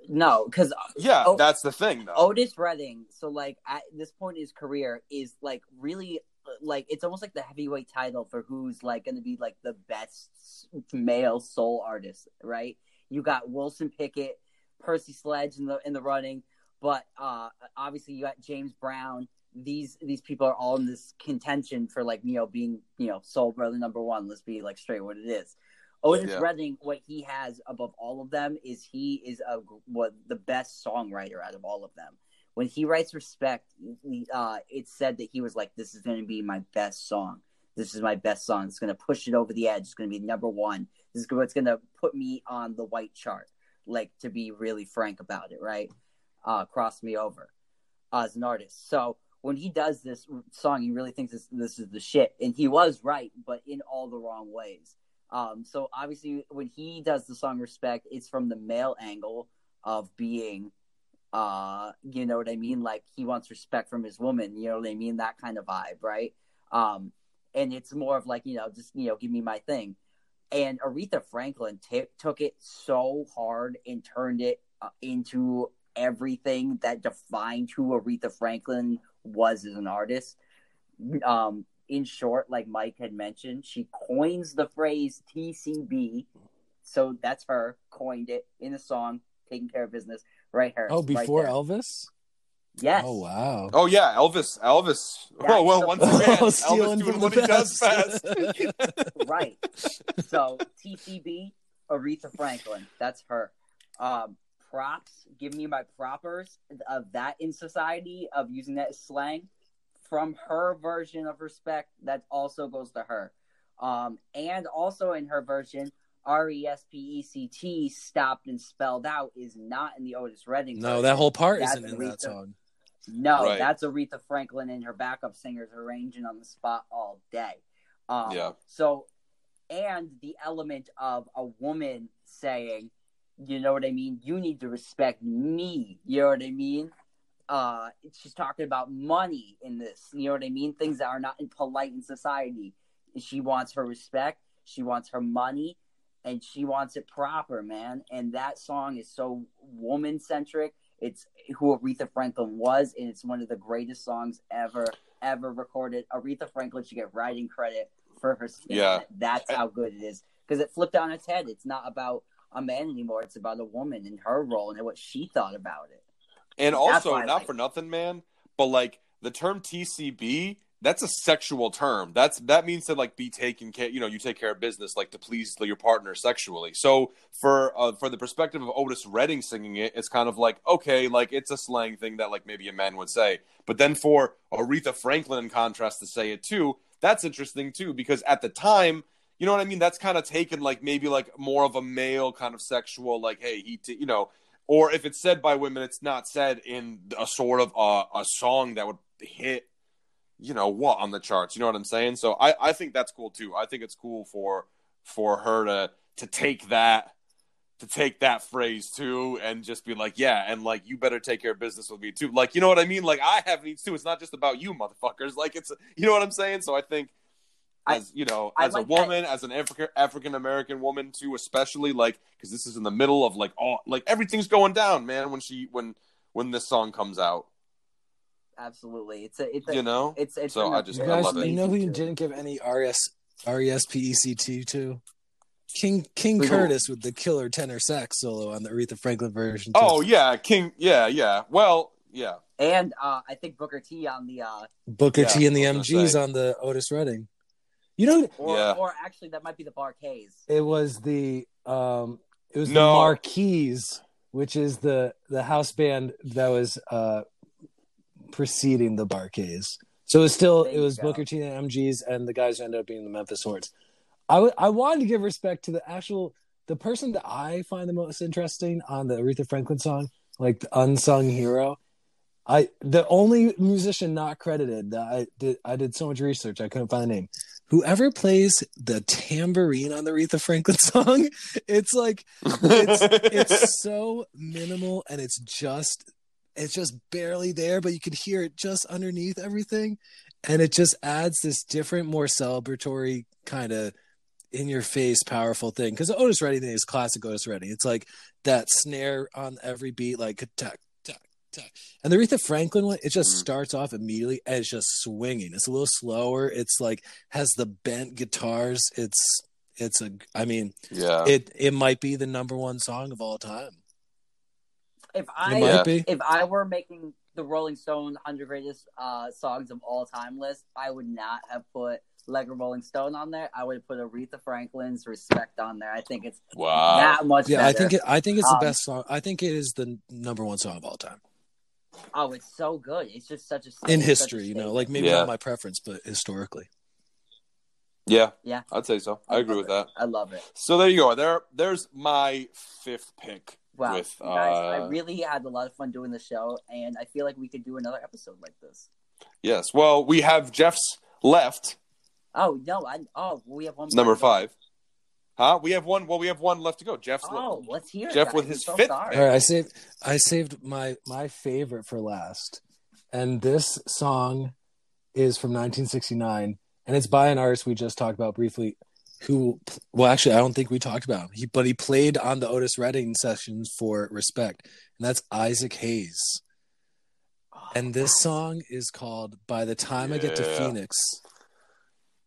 no, because yeah, Oh, that's the thing, though. Otis Redding, so like at this point in his career, is like really like it's almost like the heavyweight title for who's like going to be like the best male soul artist, right? You got Wilson Pickett, Percy Sledge in the in the running, but uh obviously you got James Brown. These these people are all in this contention for like you know being you know soul brother number one. Let's be like straight what it is. Otis Yeah. Redding, what he has above all of them is he is a what the best songwriter out of all of them. When he writes "Respect," uh, it's said that he was like, "This is going to be my best song. This is my best song. It's going to push it over the edge. It's going to be number one. This is what's going to put me on the white chart." Like to be really frank about it, right? Uh, cross me over uh, as an artist. So when he does this song, he really thinks this this is the shit, and he was right, but in all the wrong ways. Um, so obviously, when he does the song "Respect," it's from the male angle of being, uh, you know what I mean? Like he wants respect from his woman. You know what I mean? That kind of vibe, right? Um, and it's more of like you know, just you know, give me my thing. And Aretha Franklin t- took it so hard and turned it uh, into everything that defined who Aretha Franklin was as an artist. Um, in short, like Mike had mentioned, she coins the phrase TCB. So that's her coined it in the song, taking care of business. Right here. Oh, before there. Elvis. Yes. Oh wow. Oh yeah, Elvis. Elvis. Yeah, oh well, so- once again, Oh, Elvis doing what the he does best. best. right. So TCB, Aretha Franklin. That's her. Um, props. Give me my propers of that in society of using that slang. From her version of respect, that also goes to her. Um, and also in her version, R E S P E C T stopped and spelled out is not in the Otis Redding. No, version. that whole part That's isn't in Aretha. that song. No, Right. that's Aretha Franklin and her backup singers arranging on the spot all day. Um, Yeah. So, and the element of a woman saying, You know what I mean? You need to respect me. You know what I mean? Uh, she's talking about money in this. You know what I mean? Things that are not polite in society. She wants her respect. She wants her money, and she wants it proper, man. And that song is so woman centric. It's who Aretha Franklin was, and it's one of the greatest songs ever, ever recorded. Aretha Franklin should get writing credit for her. Yeah. That's how good it is. Because it flipped on its head. It's not about a man anymore. It's about a woman and her role and what she thought about it. And That's also, not like for it. nothing, man, but like the term TCB, that's a sexual term. That's that means to like be taken care. You know, you take care of business like to please your partner sexually. So for uh, for the perspective of Otis Redding singing it, it's kind of like okay, like it's a slang thing that like maybe a man would say. But then for Aretha Franklin, in contrast, to say it too, that's interesting too because at the time. You know what I mean? That's kind of taken like maybe like more of a male kind of sexual, like, hey, he, t-, you know, or if it's said by women, it's not said in a sort of uh, a song that would hit, you know, what on the charts. You know what I'm saying? So I, I think that's cool too. I think it's cool for for her to to take that to take that phrase too and just be like, yeah, and like you better take care of business with me too. Like, you know what I mean? Like I have needs too. It's not just about you, motherfuckers. Like it's you know what I'm saying? So I think as you know, I as like a that. woman, as an African African American woman too, especially like because this is in the middle of like all like everything's going down, man. When she when when this song comes out, Absolutely. It's a, it's a, you know. it's, it's So I just- You I guys, love it. you know who you didn't give any E RES R-E-S-P-E-C-T to? King King Who? Curtis with the killer tenor sax solo on the Aretha Franklin version. too. Oh yeah, King. Yeah, yeah. Well, yeah. And uh, I think Booker T on the uh, Booker Yeah, T and the I was gonna MGs say. on the Otis Redding. You know, or Yeah. or actually that might be the Bar-Kays. it was the um, it was the No. Mar-Keys, which is the the house band that was uh preceding the Bar-Kays. So it was still it was. Booker T and the MGs, and the guys who ended up being the Memphis Horns. I w- I wanted to give respect to the actual the person that I find the most interesting on the Aretha Franklin song, like the unsung hero. I the only musician not credited that I did I did so much research I couldn't find the name. Whoever plays the tambourine on the Aretha Franklin song, it's like it's it's so minimal and it's just it's just barely there, but you could hear it just underneath everything, and it just adds this different, more celebratory kind of in your face, powerful thing. Because the Otis Redding thing is classic Otis Redding. It's like that snare on every beat, like tack tack tack. And the Aretha Franklin one, it just Mhm. starts off immediately it's just swinging. It's a little slower. It's like has the bent guitars. It's it's a. I mean, yeah. it it might be the number one song of all time. If I might if I were making the Rolling Stone 100 greatest uh, songs of all time list, I would not have put Like a Rolling Stone on there. I would have put Aretha Franklin's Respect on there. I think it's wow. that much Yeah, better. I think it, I think it's the Um, best song. I think it is the number one song of all time oh, it's so good. It's just such a in it's such a history. You know, like maybe Yeah. not my preference, but historically. yeah. Yeah. I'd say so. I agree with it. that. I love it. So there you go. There, there's my fifth pick. Wow, With, you guys, I uh, really had a lot of fun doing the show, and I feel like we could do another episode like this. Yes. Well, we have Jeff's left. Oh no! I oh we have one number five. Huh? We have one. Well, we have one left to go. Jeff's. Oh, let's hear Jeff guys. with his so fifth sorry. All right, I saved I saved my my favorite for last, and this song is from 1969, and it's by an artist we just talked about briefly. Who, well, actually, I don't think we talked about him. He, but he played on the Otis Redding sessions for Respect, and that's Isaac Hayes. Oh, and this song is called "By the Time I Get to Phoenix."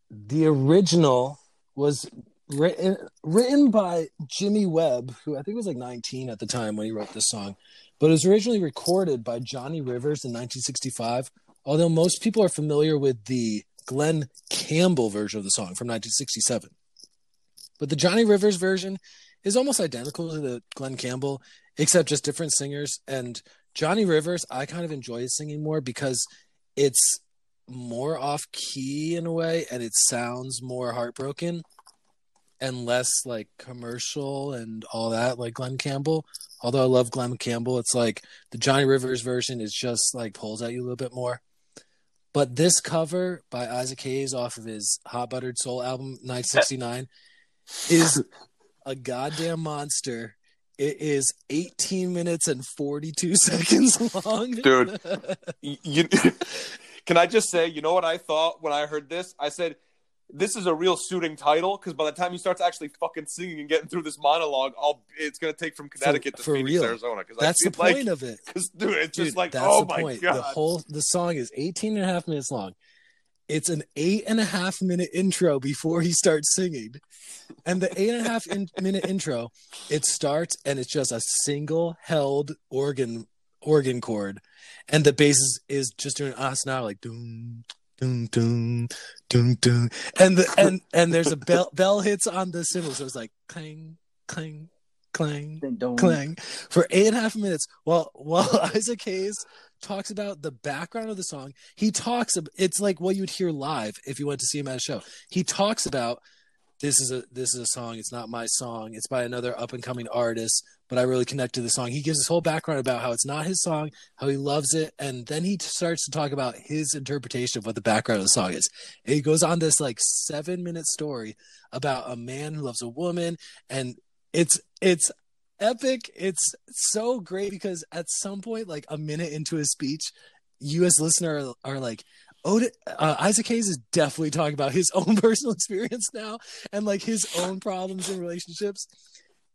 The original was written written by Jimmy Webb, who I think was like 19 at the time when he wrote this song, but it was originally recorded by Johnny Rivers in 1965. Although most people are familiar with the Glen Campbell version of the song from 1967, but the Johnny Rivers version is almost identical to the Glen Campbell, except just different singers. And Johnny Rivers, I kind of enjoy his singing more because it's more off key in a way and it sounds more heartbroken and less like commercial and all that like Glen Campbell. Although I love Glen Campbell, it's like the Johnny Rivers version is just like pulls at you a little bit more. But this cover by Isaac Hayes off of his Hot Buttered Soul album 1969 is a goddamn monster It is 18 minutes and 42 seconds long. Dude. You, can I just say, you know what I thought when I heard this? I said, this is a real suiting title because by the time he starts actually fucking singing and getting through this monologue, I'll it's gonna take from Connecticut to for Phoenix, real. Arizona. Because That's the like, point of it. Cause, dude, it's Dude, just like, oh my point. god, The whole the song is 18 and a half minutes long. It's an eight and a half minute intro before he starts singing. And the eight and a half in, minute intro, it starts and it's just a single held organ organ chord. And the bass is, is just doing now like doom doom doom doom doom. And the and and there's a bell bell hits on the cymbal, so it's like clang, clang, clang clang for eight and a half minutes while while Isaac Hayes talks about the background of the song. He talks it's like what you would hear live if you went to see him at a show. He talks about this is a this is a song. It's not my song. It's by another up and coming artist, but I really connect to the song. He gives his whole background about how it's not his song, how he loves it, and then he starts to talk about his interpretation of what the background of the song is. And he goes on this like seven minute story about a man who loves a woman, and it's it's epic. It's so great because at some point, like a minute into his speech, you as listener are, are like, oh, uh, Isaac Hayes is definitely talking about his own personal experience now and like his own problems in relationships.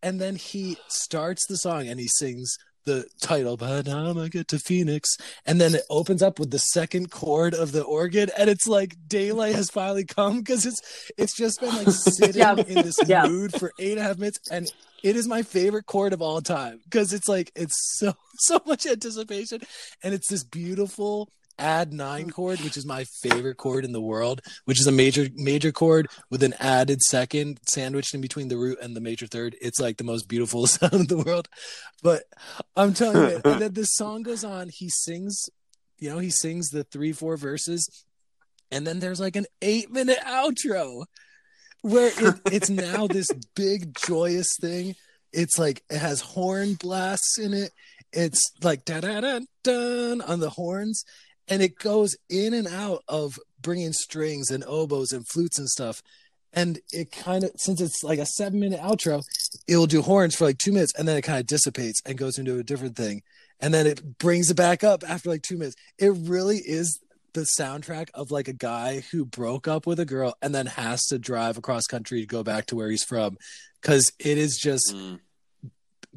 And then he starts the song and he sings the title, but I'm gonna get to Phoenix. And then it opens up with the second chord of the organ, and it's like daylight has finally come because it's it's just been like sitting Yeah. in this Yeah. mood for eight and a half minutes. And it is my favorite chord of all time because it's like it's so so much anticipation and it's this beautiful add nine oh. chord which is my favorite chord in the world which is a major major chord with an added second sandwiched in between the root and the major third it's like the most beautiful sound in the world but i'm telling you and then this song goes on he sings you know he sings the three four verses and then there's like an eight minute outro where it, it's now this big joyous thing. It's like it has horn blasts in it. It's like da da da dun on the horns, and it goes in and out of bringing strings and oboes and flutes and stuff. And it kind of, since it's like a seven minute outro, it'll do horns for like two minutes, and then it kind of dissipates and goes into a different thing, and then it brings it back up after like two minutes. It really is the soundtrack of like a guy who broke up with a girl and then has to drive across country to go back to where he's from because it is just Mm.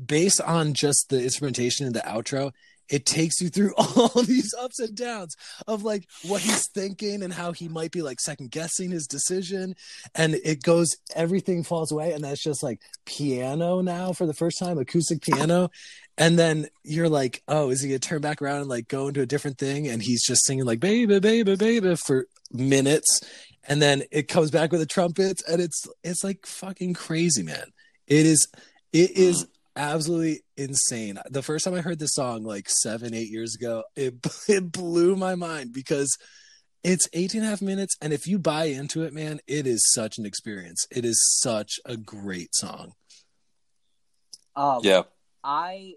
based on just the instrumentation in the outro it takes you through all these ups and downs of like what he's thinking and how he might be like second guessing his decision. And it goes everything falls away and that's just like piano now for the first time acoustic piano. And then you're like oh is he gonna turn back around and like go into a different thing? And he's just singing like baby baby baby for minutes. And then it comes back with the trumpets and it's it's like fucking crazy man. It is it is absolutely insane the first time i heard this song like seven eight years ago it it blew my mind because it's 18 and a half minutes and if you buy into it man it is such an experience it is such a great song Um, Yeah. I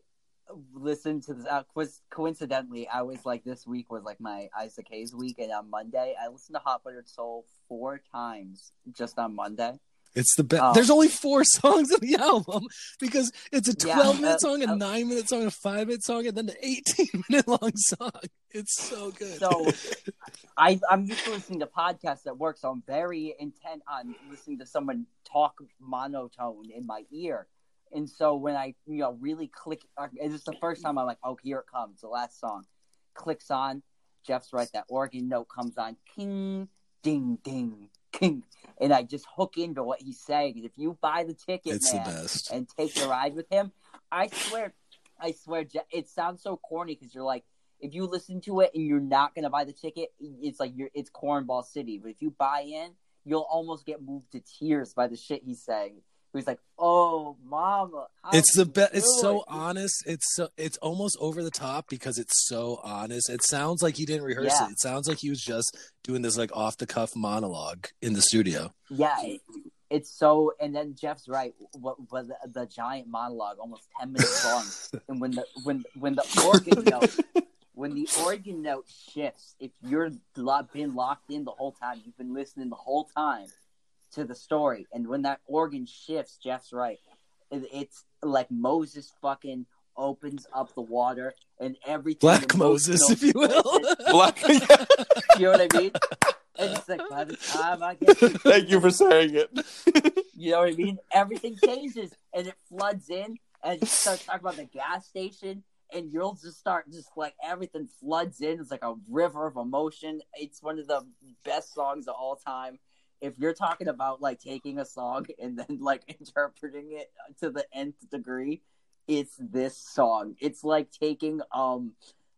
listened to this. Uh, coincidentally, I was like, this week was like my Isaac Hayes week, and on Monday, I listened to Hot Buttered Soul four times just on Monday. It's the best Oh. there's only four songs in the album because it's a Yeah, 12 minute uh, song a uh, 9 minute song a 5 minute song and then the 18 minute long song it's so good So I, I'm used to listening to podcasts at work, so I'm very intent on listening to someone talk monotone in my ear. And so when I, you know, really click, uh, it's just the first time I'm like, oh, here it comes, the last song. Clicks on, Jeff's right, that organ note comes on, king, ding, ding, And I just hook into what he's saying. If you buy the ticket, it's the best and take the ride with him. I swear, I swear, it sounds so corny because you're like, if you listen to it and you're not gonna buy the ticket, it's like you're it's Cornball City. But if you buy in, you'll almost get moved to tears by the shit he's saying. He's like, "Oh, mama, it's the best it's so it?" honest it's so it's almost over the top because it's so honest it sounds like he didn't rehearse Yeah. it it sounds like he was just doing this like off the cuff monologue in the studio Yeah, it, it's so. And then Jeff's right. What, what the, the giant monologue, almost ten minutes long, and when the when when the organ note when the organ note shifts, if you're been locked in the whole time, you've been listening the whole time to the story, and when that organ shifts, Jeff's right. It's like Moses fucking opens up the water and everything. Black Moses, if you will. Black. yeah. you know what I mean? And it's like by the time I get to Thank you for saying it. You know what I mean? Everything changes and it floods in and you start talking about the gas station and you'll just start just like everything floods in. It's like a river of emotion. It's one of the best songs of all time. If you're talking about like taking a song and then like interpreting it to the nth degree, it's this song. It's like taking um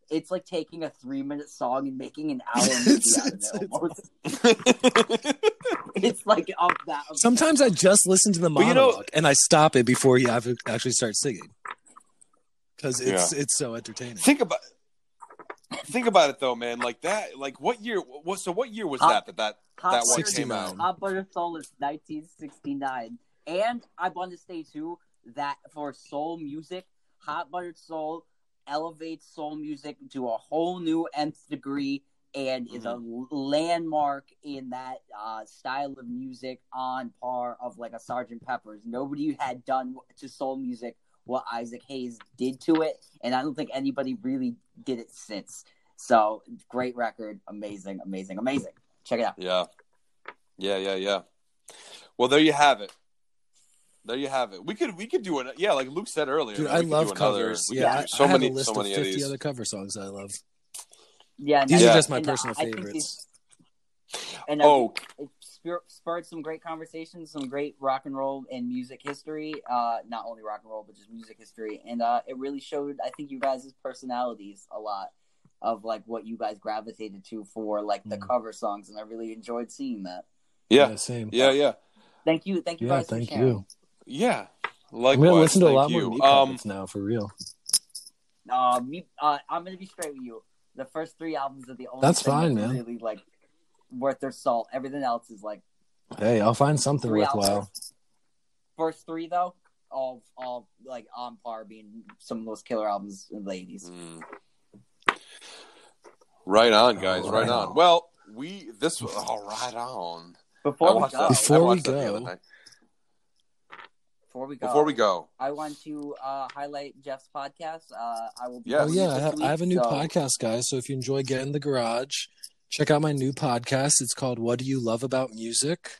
it's like taking a three minute song and making an hour movie It's- out of it's- it it's- almost. It's like of that. Sometimes I just listen to the But monologue you know- and I stop it before you have to actually start singing because it's it's so entertaining. think about. Think about it though, man. Like that. Like what year? What? So what year was Hot- that? That that Hot that one came out. 69. Hot Butter Soul is 1969. And I want to say, too, that for soul music, Hot Buttered Soul elevates soul music to a whole new nth degree and is a landmark in that uh, style of music on par of like a Sergeant Pepper's. Nobody had done to soul music what Isaac Hayes did to it, and I don't think anybody really did it since. So great record, amazing, amazing, amazing. Check it out. Yeah. Yeah, yeah, yeah. Well, there you have it. There you have it. We could we could do it. Yeah, like Luke said earlier. Dude, I love do another- covers. Yeah, I, so I have many a list so of many 50 of these. other cover songs I love. Yeah, These Yeah. are just my and, personal I favorites. these- And Oh, it spur- spurred some great conversations, some great rock and roll and music history. Uh, not only rock and roll, but just music history, and uh, it really showed. I think you guys' personalities a lot of like what you guys gravitated to for like the Mm. cover songs, and I really enjoyed seeing that. yeah, same. yeah, yeah, Thank you, thank you Yeah, guys. thank for you. yeah. I'm Likewise, gonna listen to a lot you. more Meat Um, now for real. Uh, me, uh, I'm gonna be straight with you. The first three albums are the only That's fine, man. really like worth their salt. Everything else is like Hey, I'll find something worthwhile. albums. First three though, all all like on par being some of those killer albums in the eighties. mm. Right on, guys. Oh, right right on. on. Well, we this was oh, right on. Before we go, that- Before we watched that the go- before we go, Before we go, I want to uh, highlight Jeff's podcast. Uh, I will be. Yes. Oh yeah, I have, week, I have a new so- podcast, guys. So if you enjoy Get in the Garage, check out my new podcast. It's called "What Do You Love About Music."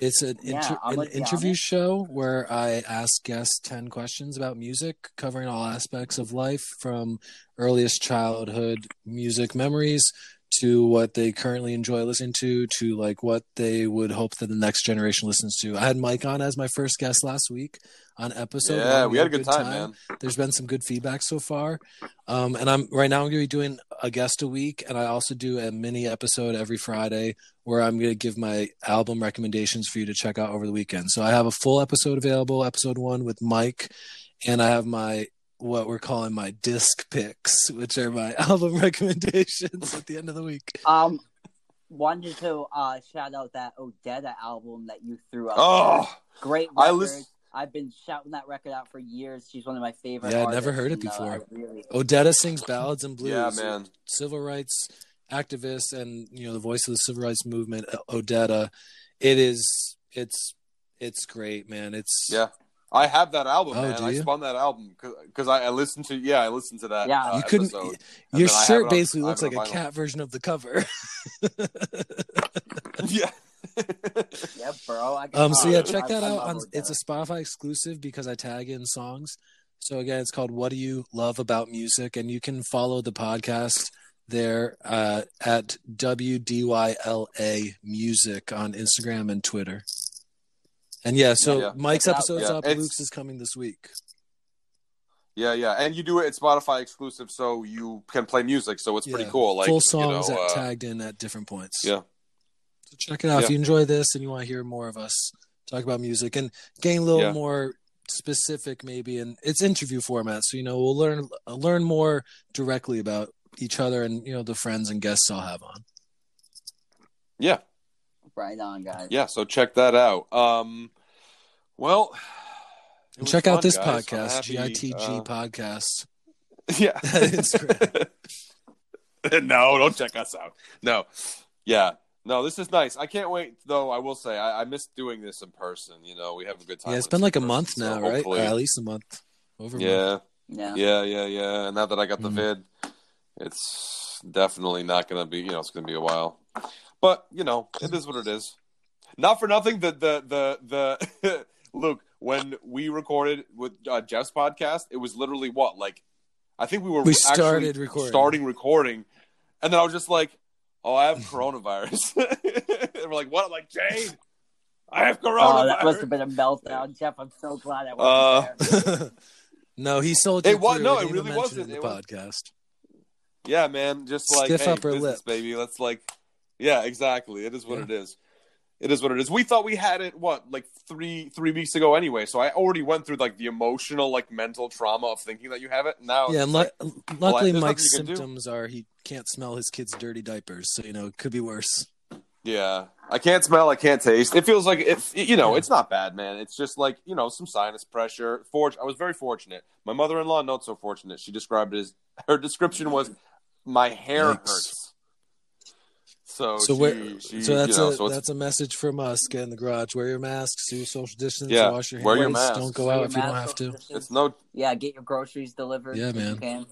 It's an, Yeah, inter- an with you on interview it. show where I ask guests ten questions about music, covering all aspects of life, from earliest childhood music memories to what they currently enjoy listening to, to like what they would hope that the next generation listens to. I had Mike on as my first guest last week on episode. yeah, one. we had a good time, man. There's been some good feedback so far. Um, and I'm right now I'm gonna be doing a guest a week and I also do a mini episode every Friday where I'm gonna give my album recommendations for you to check out over the weekend. So I have a full episode available, episode one with Mike, and I have my what we're calling my disc picks, which are my album recommendations at the end of the week. Um, wanted to uh, shout out that Odetta album that you threw up. Oh, great I listen- I've been shouting that record out for years. She's one of my favorite. Yeah, I'd artists, never heard it uh, before. I really, Odetta sings ballads and blues. yeah, man. civil rights activist and you know the voice of the civil rights movement odetta it is it's it's great man it's Yeah. I have that album, Oh, man. do I spun that album because I, I listened to yeah, I listened to that. Yeah. uh, you couldn't episode. Your then I have shirt it on- basically looks like a vinyl. cat version of the cover yeah. yeah, bro. I um so yeah check that I out love on it's a spotify exclusive because i tag in songs so again it's called what do you love about music and you can follow the podcast there uh, at WDYLA Music on Instagram and Twitter. And yeah, so Yeah. Mike's Check it out. episode's Yeah, up. it's- Luke's is coming this week. Yeah, yeah, and you do it. It's Spotify exclusive, so you can play music. So it's pretty cool. Like Full you songs know, that uh, tagged in at different points. Yeah. So check it out if you enjoy this and you want to hear more of us talk about music and gain a little more specific, maybe. And it's interview format, so you know we'll learn learn more directly about each other and you know the friends and guests I'll have on. yeah, Right on, guys. yeah. So check that out. Um, well, it And was check out this guys. Podcast, happy, GITG uh, podcast. Yeah. Instagram. no, don't check us out. No. Yeah. No, this is nice. I can't wait though. I will say I, I miss doing this in person. You know, we have a good time. Yeah, it's been like a in month person, so now, right? hopefully- Or at least a month. Over. a month. Yeah, Yeah. yeah, yeah, yeah. And now that I got the Mhm. vid, it's definitely not gonna be. You know, it's gonna be a while. But you know, it is what it is. Not for nothing. The the the the Luke when we recorded with uh, Jeff's podcast, it was literally what like I think we were We actually started recording. starting recording, and then I was just like, "Oh, I have coronavirus." and we're like, "What?" I'm like, "Jade, I have coronavirus." Oh, that must have been a meltdown, Jeff. I'm so glad I Uh, wasn't there. no, he sold you. It was no, it really wasn't. in the It was- podcast. Yeah, man. Just like Stiff hey, upper business, lip. baby. Let's like, yeah, exactly. It is what Yeah. it is. It is what it is. We thought we had it what like three three weeks ago anyway. So I already went through like the emotional like mental trauma of thinking that you have it. Now, Yeah, it's and like, lu- luckily there's Mike's nothing you can do. symptoms are he can't smell his kid's dirty diapers, so you know it could be worse. yeah, I can't smell. I can't taste. It feels like it. You know, it's not bad, man. It's just like you know some sinus pressure. Forge. I was very fortunate. My mother in law not so fortunate. She described it as her description was my hair Yikes. hurts. So, So she, where, she, so that's you know, a so that's a message from us. Get in the garage, wear your masks, do social distance, Yeah, wash your hands. wear your hands, masks. don't go Wear out your if you don't have to. distance. it's no Yeah, get your groceries delivered. Yeah, man.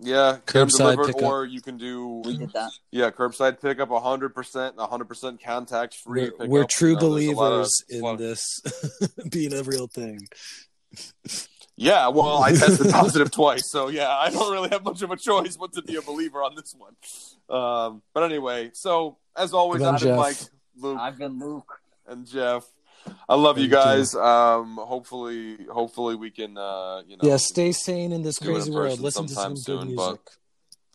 Yeah, Curbside delivered, pickup. or you can do We did that. yeah, curbside pickup, hundred percent, hundred percent contact free. We're, we're true believers in in this being a real thing. Yeah, well, I tested positive twice, so yeah, I don't really have much of a choice but to be a believer on this one. Um, but anyway, so as always, I've been Mike, Luke, I've been Luke. and Jeff. I love you Thank you. guys. Um, hopefully, hopefully we can, uh, you know, Yeah, stay sane in this do in crazy world. Listen to some sometime good soon, but-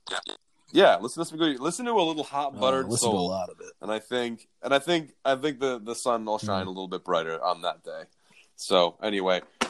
music. yeah, listen to some good, listen to a little hot Uh, buttered listen to a lot of it. and I think and I think I think the the sun will Mm-hmm. shine a little bit brighter on that day. So anyway,